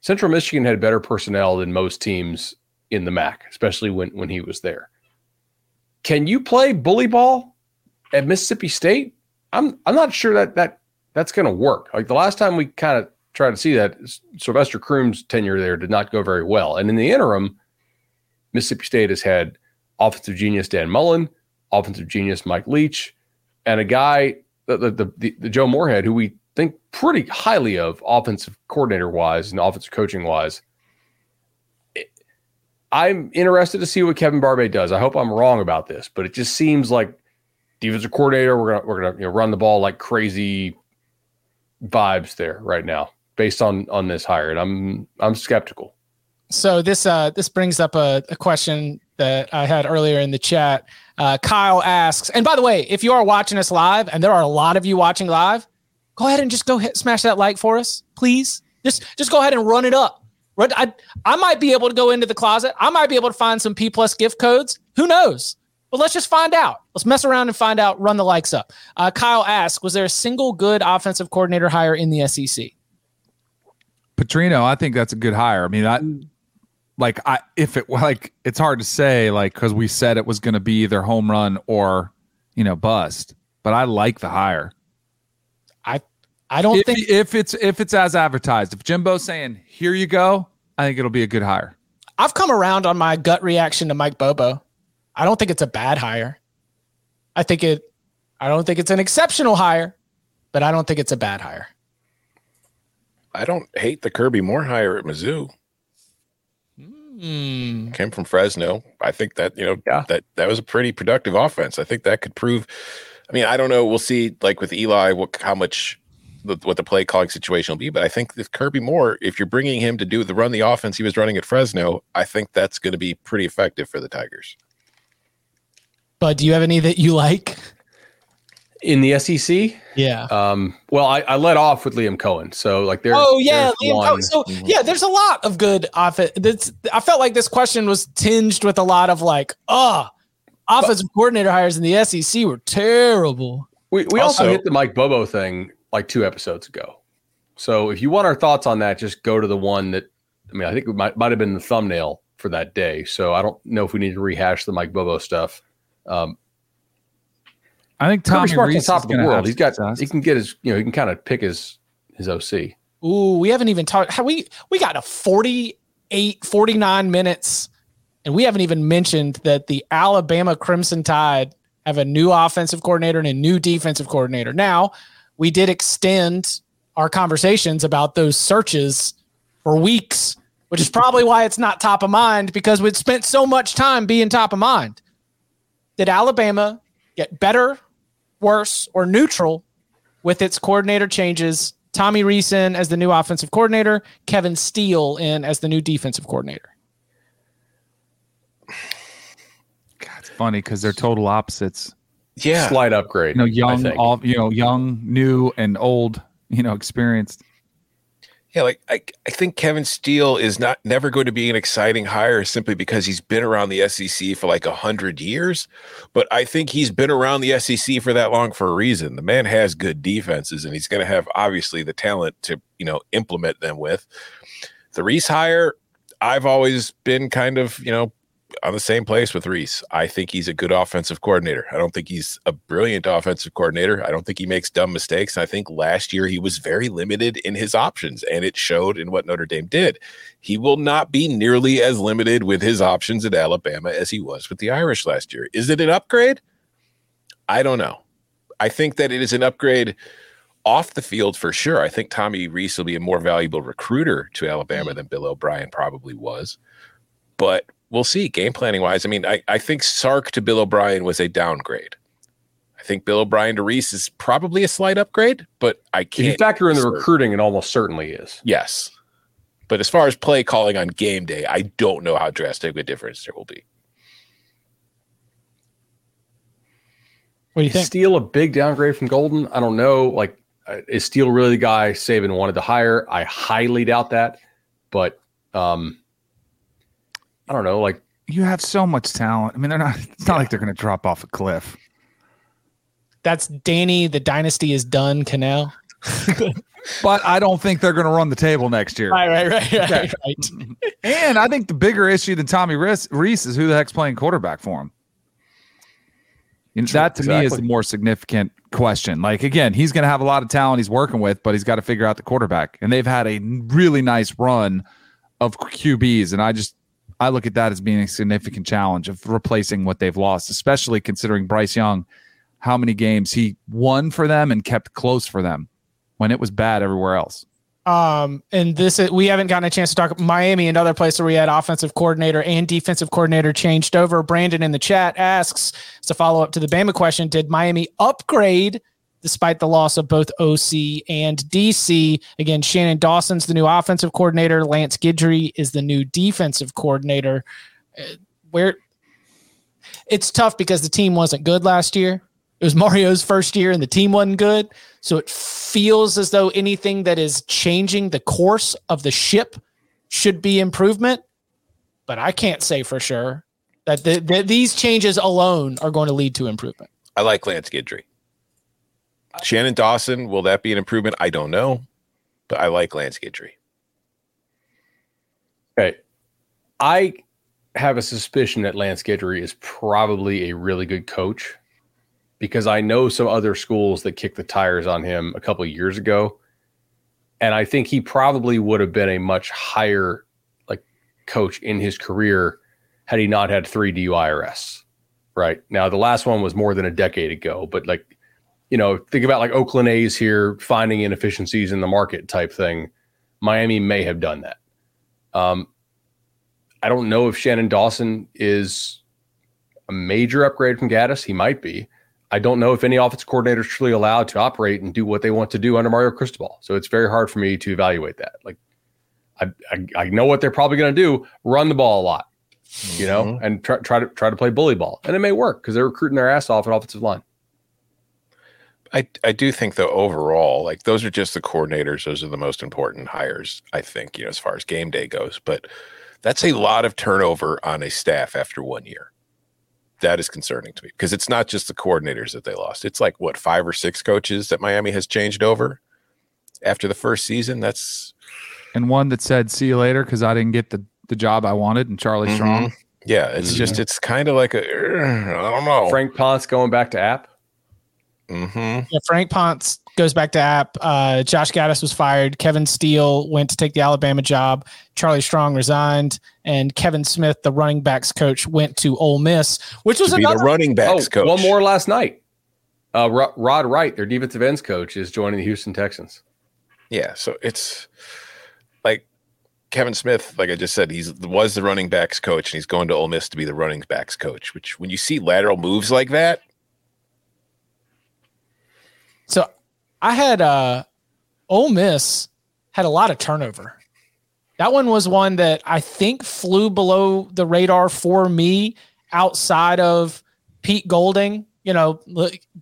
Central Michigan had better personnel than most teams in the MAC, especially when when he was there. Can you play bully ball at Mississippi State? I'm I'm not sure that that that's going to work. Like the last time we kind of tried to see that, Sylvester Croom's tenure there did not go very well. And in the interim, Mississippi State has had offensive genius Dan Mullen, offensive genius Mike Leach, and a guy, the the, the, the, Joe Moorhead, who we think pretty highly of offensive coordinator wise and offensive coaching wise. I'm interested to see what Kevin Barbay does. I hope I'm wrong about this, but it just seems like defensive coordinator. We're gonna we're gonna you know, run the ball like crazy vibes there right now based on on this hire, and I'm I'm skeptical. So this uh this brings up a, a question that I had earlier in the chat. Uh, Kyle asks, and by the way, if you are watching us live, and there are a lot of you watching live, go ahead and just go hit, smash that like for us, please. Just just go ahead and run it up. I I might be able to go into the closet. I might be able to find some P plus gift codes. Who knows? But let's just find out. Let's mess around and find out. Run the likes up. Uh, Kyle asks, was there a single good offensive coordinator hire in the SEC? Petrino, I think that's a good hire. I mean, I like I if it like it's hard to say like because we said it was going to be either home run or you know bust, but I like the hire. I I don't If, think if it's if it's as advertised, if Jimbo's saying here you go, I think it'll be a good hire. I've come around on my gut reaction to Mike Bobo. I don't think it's a bad hire. I think it I don't think it's an exceptional hire, but I don't think it's a bad hire. I don't hate the Kirby Moore hire at Mizzou. Hmm. Came from Fresno. I think that you know Yeah. that that was a pretty productive offense. I think that could prove. I mean, I don't know. We'll see. Like with Eli, what how much the, what the play calling situation will be. But I think with Kirby Moore, if you're bringing him to do the run the offense he was running at Fresno, I think that's going to be pretty effective for the Tigers. But do you have any that you like? In the SEC, Yeah. um, well, I, I let off with Liam Coen. So like there. oh yeah, there's Liam one- Coen. So yeah, there's a lot of good offense. That's I felt like this question was tinged with a lot of like, oh, offensive coordinator hires in the SEC were terrible. We, we also, Also- hit the Mike Bobo thing like two episodes ago. So if you want our thoughts on that, just go to the one that I mean, I think it might might have been the thumbnail for that day. So I don't know if we need to rehash the Mike Bobo stuff. Um, I think Kirby Tommy Smart's on top is of the world. He's got success. he can get his you know he can kind of pick his his OC. Ooh, we haven't even talked. How we we got a 48, 49 minutes, and we haven't even mentioned that the Alabama Crimson Tide have a new offensive coordinator and a new defensive coordinator. Now, we did extend our conversations about those searches for weeks, which is probably why it's not top of mind because we'd spent so much time being top of mind. Did Alabama get better, worse, or neutral with its coordinator changes? Tommy Rees in as the new offensive coordinator, Kevin Steele in as the new defensive coordinator. God, It's funny because they're total opposites. Yeah, Slight upgrade. You know, young, all you know, young, new, and old. You know, experienced. Yeah, like I, I think Kevin Steele is not never going to be an exciting hire simply because he's been around the SEC for like a hundred years. But I think he's been around the SEC for that long for a reason. The man has good defenses, and he's going to have obviously the talent to you know implement them with. The Rees hire, I've always been kind of you know on the same place with Rees. I think he's a good offensive coordinator. I don't think he's a brilliant offensive coordinator. I don't think he makes dumb mistakes. I think last year he was very limited in his options, and it showed in what Notre Dame did. He will not be nearly as limited with his options at Alabama as he was with the Irish last year. Is it an upgrade? I don't know. I think that it is an upgrade off the field for sure. I think Tommy Rees will be a more valuable recruiter to Alabama mm-hmm. than Bill O'Brien probably was. But we'll see game planning wise. I mean, I, I think Sark to Bill O'Brien was a downgrade. I think Bill O'Brien to Rees is probably a slight upgrade, but I If you can't factor in the recruiting, it almost certainly is. Yes. But as far as play calling on game day, I don't know how drastic a difference there will be. What do you think? Steele a big downgrade from Golding? I don't know. Like, uh, is Steele really the guy Saban wanted to hire? I highly doubt that. But um, I don't know. Like, You have so much talent. I mean, they're not. It's not like they're going to drop off a cliff. That's Danny. The dynasty is done. Kanell. But I don't think they're going to run the table next year. Right, right, right, right, right. And I think the bigger issue than Tommy Rees, Rees is who the heck's playing quarterback for him. You know, that to me is the more significant question. Like again, he's going to have a lot of talent he's working with, but he's got to figure out the quarterback. And they've had a really nice run of QBs, and I just I look at that as being a significant challenge of replacing what they've lost, especially considering Bryce Young, how many games he won for them and kept close for them when it was bad everywhere else. Um, and this is, we haven't gotten a chance to talk Miami and other places where we had offensive coordinator and defensive coordinator changed over. Brandon in the chat asks, as a follow up to the Bama question, did Miami upgrade despite the loss of both OC and DC? Again, Shannon Dawson's the new offensive coordinator. Lance Guidry is the new defensive coordinator. Uh, where it's tough because the team wasn't good last year. It was Mario's first year and the team wasn't good. So it feels as though anything that is changing the course of the ship should be improvement. But I can't say for sure that the, the, these changes alone are going to lead to improvement. I like Lance Guidry. Shannon Dawson, will that be an improvement? I don't know, but I like Lance Guidry. okay, I have a suspicion that Lance Guidry is probably a really good coach because I know some other schools that kicked the tires on him a couple years ago. And I think he probably would have been a much higher like coach in his career had he not had three DUI arrests. Right. Now the last one was more than a decade ago, but like, you know, think about like Oakland A's here finding inefficiencies in the market type thing. Miami may have done that. Um, I don't know if Shannon Dawson is a major upgrade from Gattis. He might be. I don't know if any offensive coordinator is truly allowed to operate and do what they want to do under Mario Cristobal. So it's very hard for me to evaluate that. Like, I I, I know what they're probably going to do: run the ball a lot, you know, Mhm. and try try to try to play bully ball, and it may work because they're recruiting their ass off at offensive line. I, I do think though overall, like those are just the coordinators. Those are the most important hires, I think, you know, as far as game day goes. But that's a lot of turnover on a staff after one year. That is concerning to me because it's not just the coordinators that they lost. It's like what five or six coaches that Miami has changed over after the first season. That's And one that said, see you later because I didn't get the, the job I wanted. And Charlie Mhm. Strong. yeah, it's just it's kind of like a I don't know. Frank Ponce going back to app. Hmm Yeah, Frank Ponce goes back to App. Uh, Josh Gattis was fired. Kevin Steele went to take the Alabama job. Charlie Strong resigned, and Kevin Smith, the running backs coach, went to Ole Miss, which was To be the another. running backs oh, coach. one more last night. Uh, Rod Wright, their defensive ends coach, is joining the Houston Texans. Yeah, so it's like Kevin Smith, like I just said, he's was the running backs coach, and he's going to Ole Miss to be the running backs coach. Which, when you see lateral moves like that, So I had uh, Ole Miss had a lot of turnover. That one was one that I think flew below the radar for me outside of Pete Golding. You know,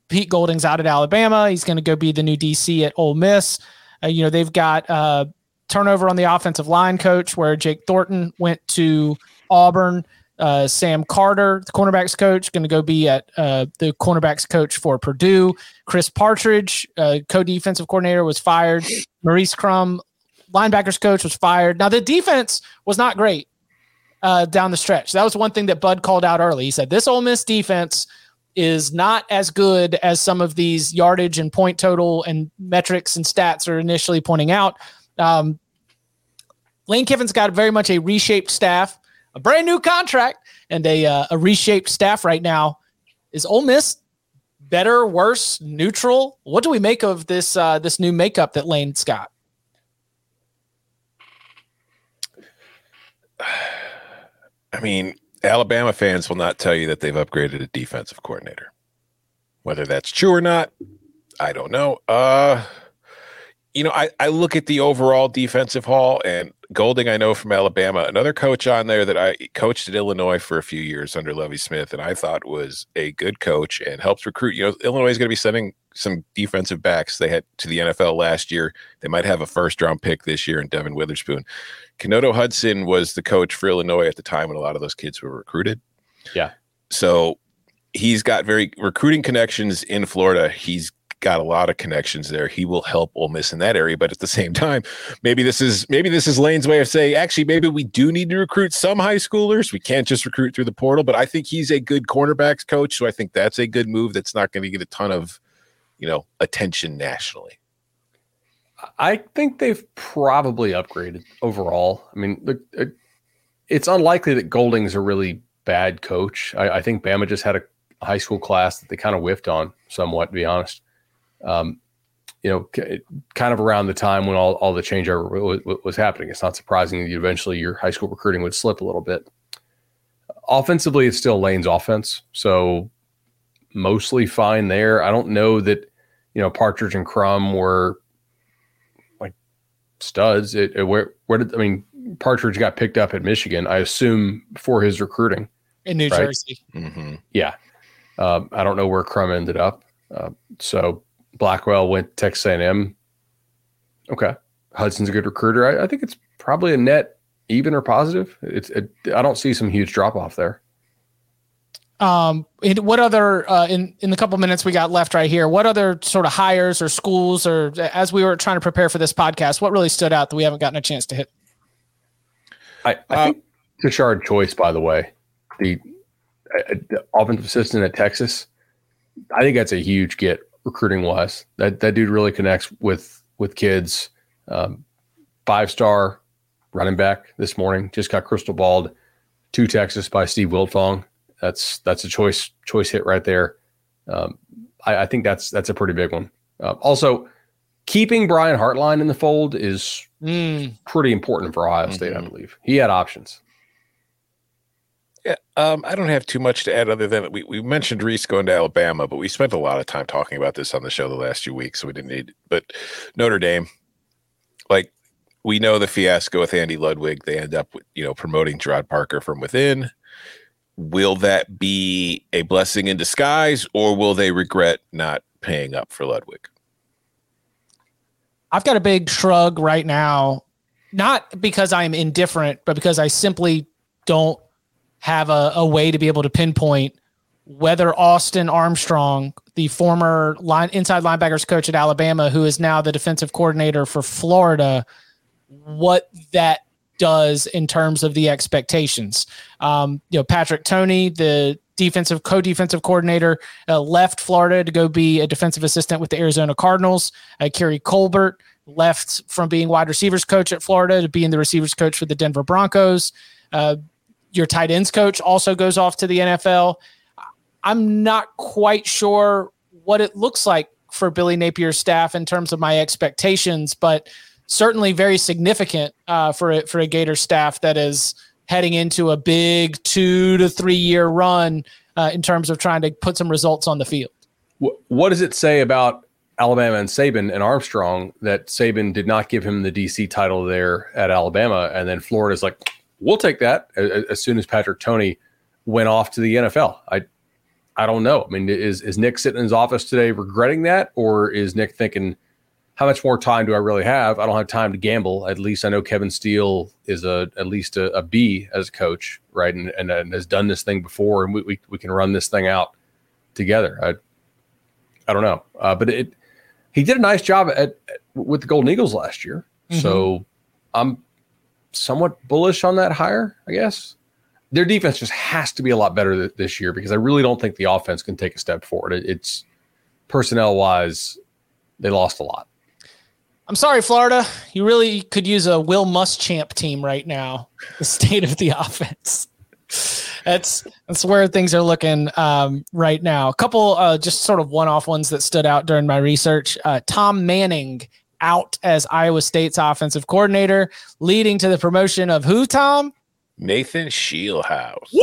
Pete Golding's out at Alabama. He's going to go be the new DC at Ole Miss. Uh, you know, they've got uh, turnover on the offensive line coach where Jake Thornton went to Auburn. Uh, Sam Carter, the cornerbacks coach, going to go be at uh, the cornerbacks coach for Purdue. Chris Partridge, uh, co-defensive coordinator, was fired. Maurice Crum, linebackers coach, was fired. Now the defense was not great uh, down the stretch. That was one thing that Bud called out early. He said this Ole Miss defense is not as good as some of these yardage and point total and metrics and stats are initially pointing out. Um, Lane Kiffin's got very much a reshaped staff, a brand new contract, and a uh, a reshaped staff right now. Is Ole Miss better, worse, neutral? What do we make of this uh, this new makeup that Lane's got? I mean, Alabama fans will not tell you that they've upgraded a defensive coordinator. Whether that's true or not, I don't know. Uh, you know, I, I look at the overall defensive haul and Golding, I know from Alabama, another coach on there that I coached at Illinois for a few years under Lovie Smith, and I thought was a good coach and helps recruit. You know, Illinois is going to be sending some defensive backs they had to the NFL last year. They might have a first round pick this year in Devon Witherspoon. Keynodo Hudson was the coach for Illinois at the time when a lot of those kids were recruited. Yeah. So he's got very recruiting connections in Florida. He's got a lot of connections there. He will help Ole Miss in that area. But at the same time, maybe this is maybe this is Lane's way of saying, actually, maybe we do need to recruit some high schoolers. We can't just recruit through the portal. But I think he's a good cornerbacks coach. So I think that's a good move that's not going to get a ton of, you know, attention nationally. I think they've probably upgraded overall. I mean, look, uh, it's unlikely that Golding's a really bad coach. I, I think Bama just had a high school class that they kind of whiffed on somewhat, to be honest. Um, you know, k- kind of around the time when all, all the changeover w- w- was happening. It's not surprising that eventually your high school recruiting would slip a little bit. Offensively, it's still Lane's offense, so mostly fine there. I don't know that you know Partridge and Crum were like studs. It, it- where where did I mean Partridge got picked up at Michigan? I assume for his recruiting. In New Right. Jersey, Mm-hmm. Yeah, um, I don't know where Crum ended up. Uh, so Blackwell went to Texas A&M. Okay, Hudson's a good recruiter. I, I think it's probably a net even or positive. It's it, I don't see some huge drop off there. um, and what other uh, in in the couple minutes we got left right here? What other sort of hires or schools or as we were trying to prepare for this podcast, what really stood out that we haven't gotten a chance to hit? I, I Uh, think Tashard Choice, by the way, the, uh, the offensive assistant at Texas, I think that's a huge get recruiting wise. That that dude really connects with with kids. Um, Five star running back this morning just got crystal balled to Texas by Steve Wiltfong. That's that's a choice choice hit right there. Um, I, I think that's that's a pretty big one. Uh, also, keeping Brian Hartline in the fold is Mm, pretty important for Ohio State, I believe. He had options. Yeah, um, I don't have too much to add other than we, we mentioned Rees going to Alabama, but we spent a lot of time talking about this on the show the last few weeks, so we didn't need. But Notre Dame, like we know the fiasco with Andy Ludwig, they end up you know promoting Gerard Parker from within. Will that be a blessing in disguise, or will they regret not paying up for Ludwig? I've got a big shrug right now, not because I'm indifferent, but because I simply don't have a, a way to be able to pinpoint whether Austin Armstrong, the former line inside linebackers coach at Alabama, who is now the defensive coordinator for Florida, what that does in terms of the expectations. Um, you know, Patrick Toney, the defensive co-defensive coordinator, uh, left Florida to go be a defensive assistant with the Arizona Cardinals. Uh, Keary Colbert left from being wide receivers coach at Florida to being the receivers coach for the Denver Broncos. Uh, your tight ends coach also goes off to the NFL. I'm not quite sure what it looks like for Billy Napier's staff in terms of my expectations, but certainly very significant uh, for a, for a Gator staff that is heading into a big two to three year run uh, in terms of trying to put some results on the field. What, does it say about Alabama and Saban and Armstrong that Saban did not give him the DC title there at Alabama, and then Florida's like, we'll take that as, as soon as Patrick Toney went off to the NFL. I I don't know. I mean, is is Nick sitting in his office today regretting that, or is Nick thinking, how much more time do I really have? I don't have time to gamble. At least I know Kevin Steele is a at least a, a B as a coach, right? And, and, and has done this thing before, and we, we we can run this thing out together. I I don't know, uh, but it he did a nice job at, at with the Golden Eagles last year, so I'm somewhat bullish on that hire. I guess their defense just has to be a lot better th- this year because I really don't think the offense can take a step forward. It, it's personnel wise, they lost a lot. I'm sorry, Florida. You really could use a Will Muschamp team right now. The state of the offense. That's that's where things are looking um, right now. A couple uh, just sort of one-off ones that stood out during my research. Uh, Tom Manning out as Iowa State's offensive coordinator, leading to the promotion of who? Tom. Nathan Scheelhaase. Woo,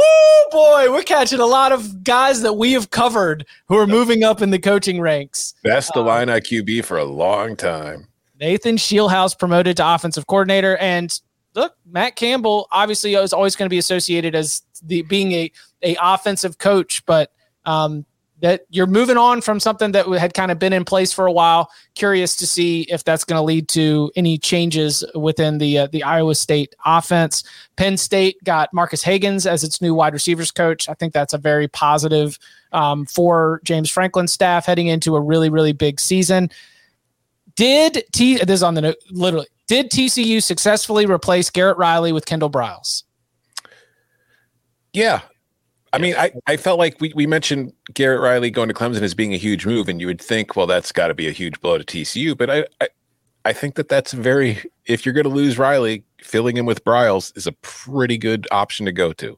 boy, we're catching a lot of guys that we have covered who are moving up in the coaching ranks. Best Illini QB for a long time. Nathan Scheelhaase promoted to offensive coordinator. And look, Matt Campbell obviously is always going to be associated as the being a, a offensive coach, but um, that you're moving on from something that had kind of been in place for a while. Curious to see if that's going to lead to any changes within the uh, the Iowa State offense. Penn State got Marques Hagans as its new wide receivers coach. I think that's a very positive um, for James Franklin's staff heading into a really really big season. Did T this is on the note literally did TCU successfully replace Garrett Riley with Kendall Briles? Yeah. I mean, I, I felt like we, we mentioned Garrett Riley going to Clemson as being a huge move, and you would think, well, that's got to be a huge blow to TCU. But I, I, I think that that's very, if you're going to lose Riley, filling in with Briles is a pretty good option to go to.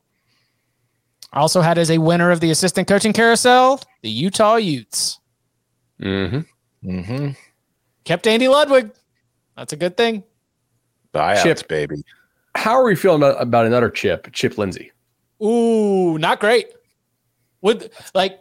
Also had as a winner of the assistant coaching carousel, the Utah Utes. Mm-hmm. Mm-hmm. Kept Andy Ludwig. That's a good thing. Buyouts, Chip. baby. How are we feeling about, about another chip, Chip Lindsey? Ooh, not great. Would like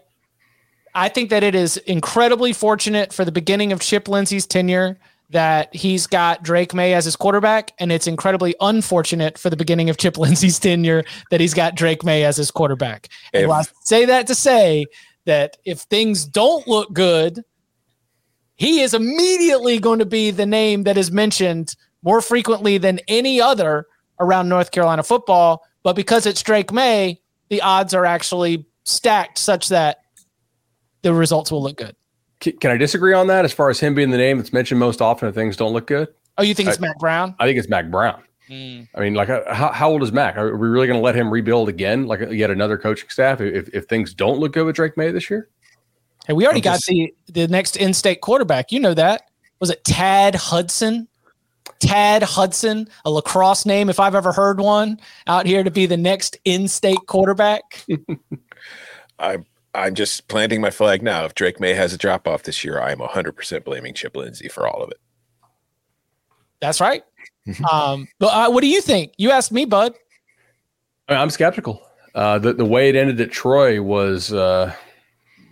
I think that it is incredibly fortunate for the beginning of Chip Lindsey's tenure that he's got Drake Maye as his quarterback, and it's incredibly unfortunate for the beginning of Chip Lindsey's tenure that he's got Drake Maye as his quarterback. And I say that to say that if things don't look good, he is immediately going to be the name that is mentioned more frequently than any other around North Carolina football. But because it's Drake Maye, the odds are actually stacked such that the results will look good. Can I disagree on that as far as him being the name that's mentioned most often if things don't look good? Oh, you think it's Mack Brown? I think it's Mack Brown. I mean, like, uh, how, how old is Mack? Are we really going to let him rebuild again, like yet another coaching staff, if, if things don't look good with Drake Maye this year? Hey, we already I'm got just- the the next in-state quarterback. You know that was it? Tad Hudson. Tad Hudson, a lacrosse name, if I've ever heard one, out here to be the next in-state quarterback. I'm I'm just planting my flag now. If Drake Maye has a drop off this year, I'm 100% blaming Chip Lindsey for all of it. That's right. um, but uh, what do you think? You asked me, bud. I mean, I'm skeptical. Uh, the the way it ended at Troy was uh,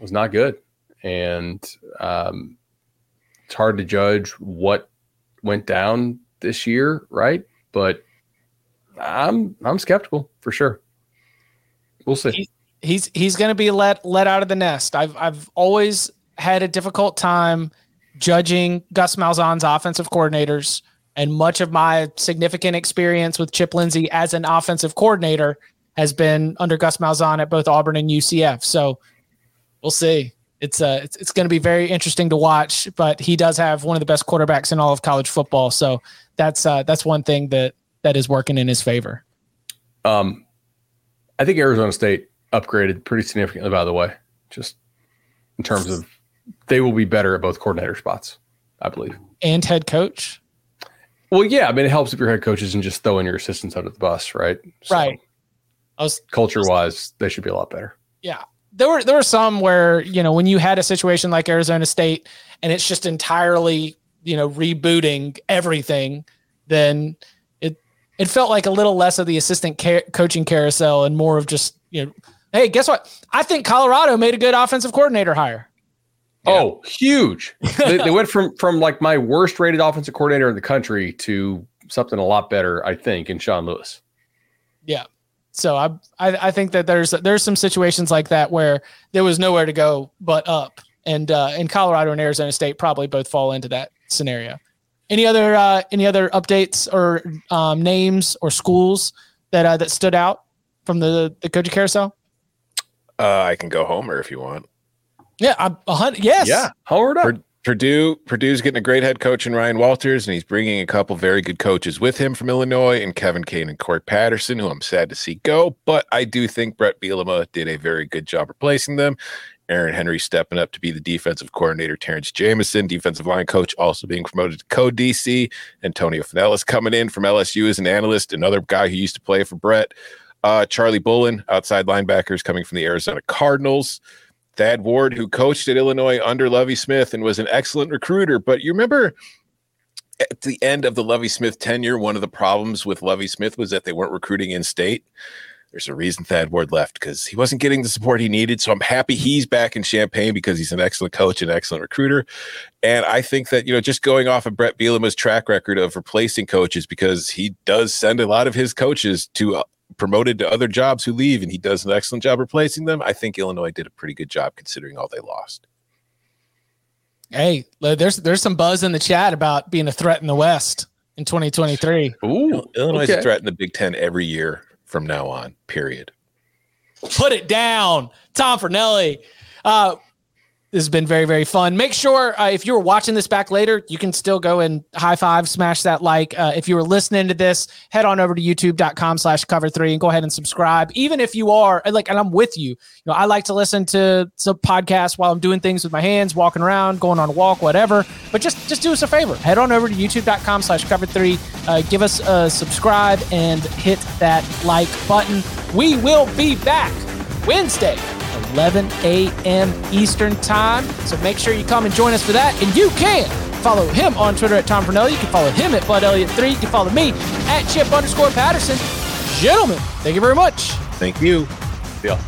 was not good, and um, it's hard to judge what went down this year, right? But I'm I'm skeptical for sure. We'll see. He's he's going to be let let out of the nest. I've I've always had a difficult time judging Gus Malzahn's offensive coordinators, and much of my significant experience with Chip Lindsey as an offensive coordinator has been under Gus Malzahn at both Auburn and UCF. So we'll see. It's uh it's, it's going to be very interesting to watch, but he does have one of the best quarterbacks in all of college football. So that's uh that's one thing that that is working in his favor. Um, I think Arizona State upgraded pretty significantly. By the way, just in terms of they will be better at both coordinator spots, I believe. And head coach. Well, yeah, I mean, it helps if your head coach isn't just throwing your assistants under the bus, right? So, right. I was Culture wise, they should be a lot better. yeah there were there were some where you know when you had a situation like Arizona State and it's just entirely you know rebooting everything then it it felt like a little less of the assistant ca- coaching carousel and more of just you know hey guess what I think Colorado made a good offensive coordinator hire Oh, huge! they, they went from from like my worst rated offensive coordinator in the country to something a lot better, I think, in Sean Lewis. yeah so I, I I think that there's there's some situations like that where there was nowhere to go but up and uh and Colorado and Arizona State probably both fall into that scenario. Any other uh any other updates or um names or schools that uh that stood out from the the coaching carousel? Uh, I can go Homer if you want. Yeah, I'm a hundred. Yes. Yeah, Howard up. Pur- Purdue, Purdue's getting a great head coach in Ryan Walters, and he's bringing a couple very good coaches with him from Illinois, and Kevin Kane and Cory Patterson, who I'm sad to see go. But I do think Brett Bielema did a very good job replacing them. Aaron Henry stepping up to be the defensive coordinator. Terrance Jamison, defensive line coach, also being promoted to co-DC. Antonio Finellis coming in from LSU as an analyst, another guy who used to play for Brett. Uh, Charlie Bullen, outside linebackers, coming from the Arizona Cardinals. Thad Ward, who coached at Illinois under Lovie Smith and was an excellent recruiter. But you remember at the end of the Lovie Smith tenure, one of the problems with Lovie Smith was that they weren't recruiting in state. There's a reason Thad Ward left because he wasn't getting the support he needed. So I'm happy he's back in Champaign because he's an excellent coach and excellent recruiter. And I think that, you know, just going off of Brett Bielema's track record of replacing coaches because he does send a lot of his coaches to promoted to other jobs who leave and he does an excellent job replacing them. I think Illinois did a pretty good job considering all they lost. Hey, there's there's some buzz in the chat about being a threat in the West in 2023. Ooh, Illinois is a threat in the Big Ten every year from now on, period. Put it down, Tom Fornelli. Uh, this has been very, very fun. Make sure uh, if you were watching this back later, you can still go and high five, smash that like. Uh, if you were listening to this, head on over to youtube.com slash cover three and go ahead and subscribe. Even if you are like, and I'm with you, you know, I like to listen to some podcasts while I'm doing things with my hands, walking around, going on a walk, whatever. But just, just do us a favor. Head on over to youtube.com slash cover three. Uh, give us a subscribe and hit that like button. We will be back Wednesday, 11 a.m. Eastern Time. So make sure you come and join us for that. And you can follow him on Twitter at Tom Fornelli. You can follow him at Bud Elliott3. You can follow me at Chip underscore Patterson. Gentlemen, thank you very much. Thank you. Yeah.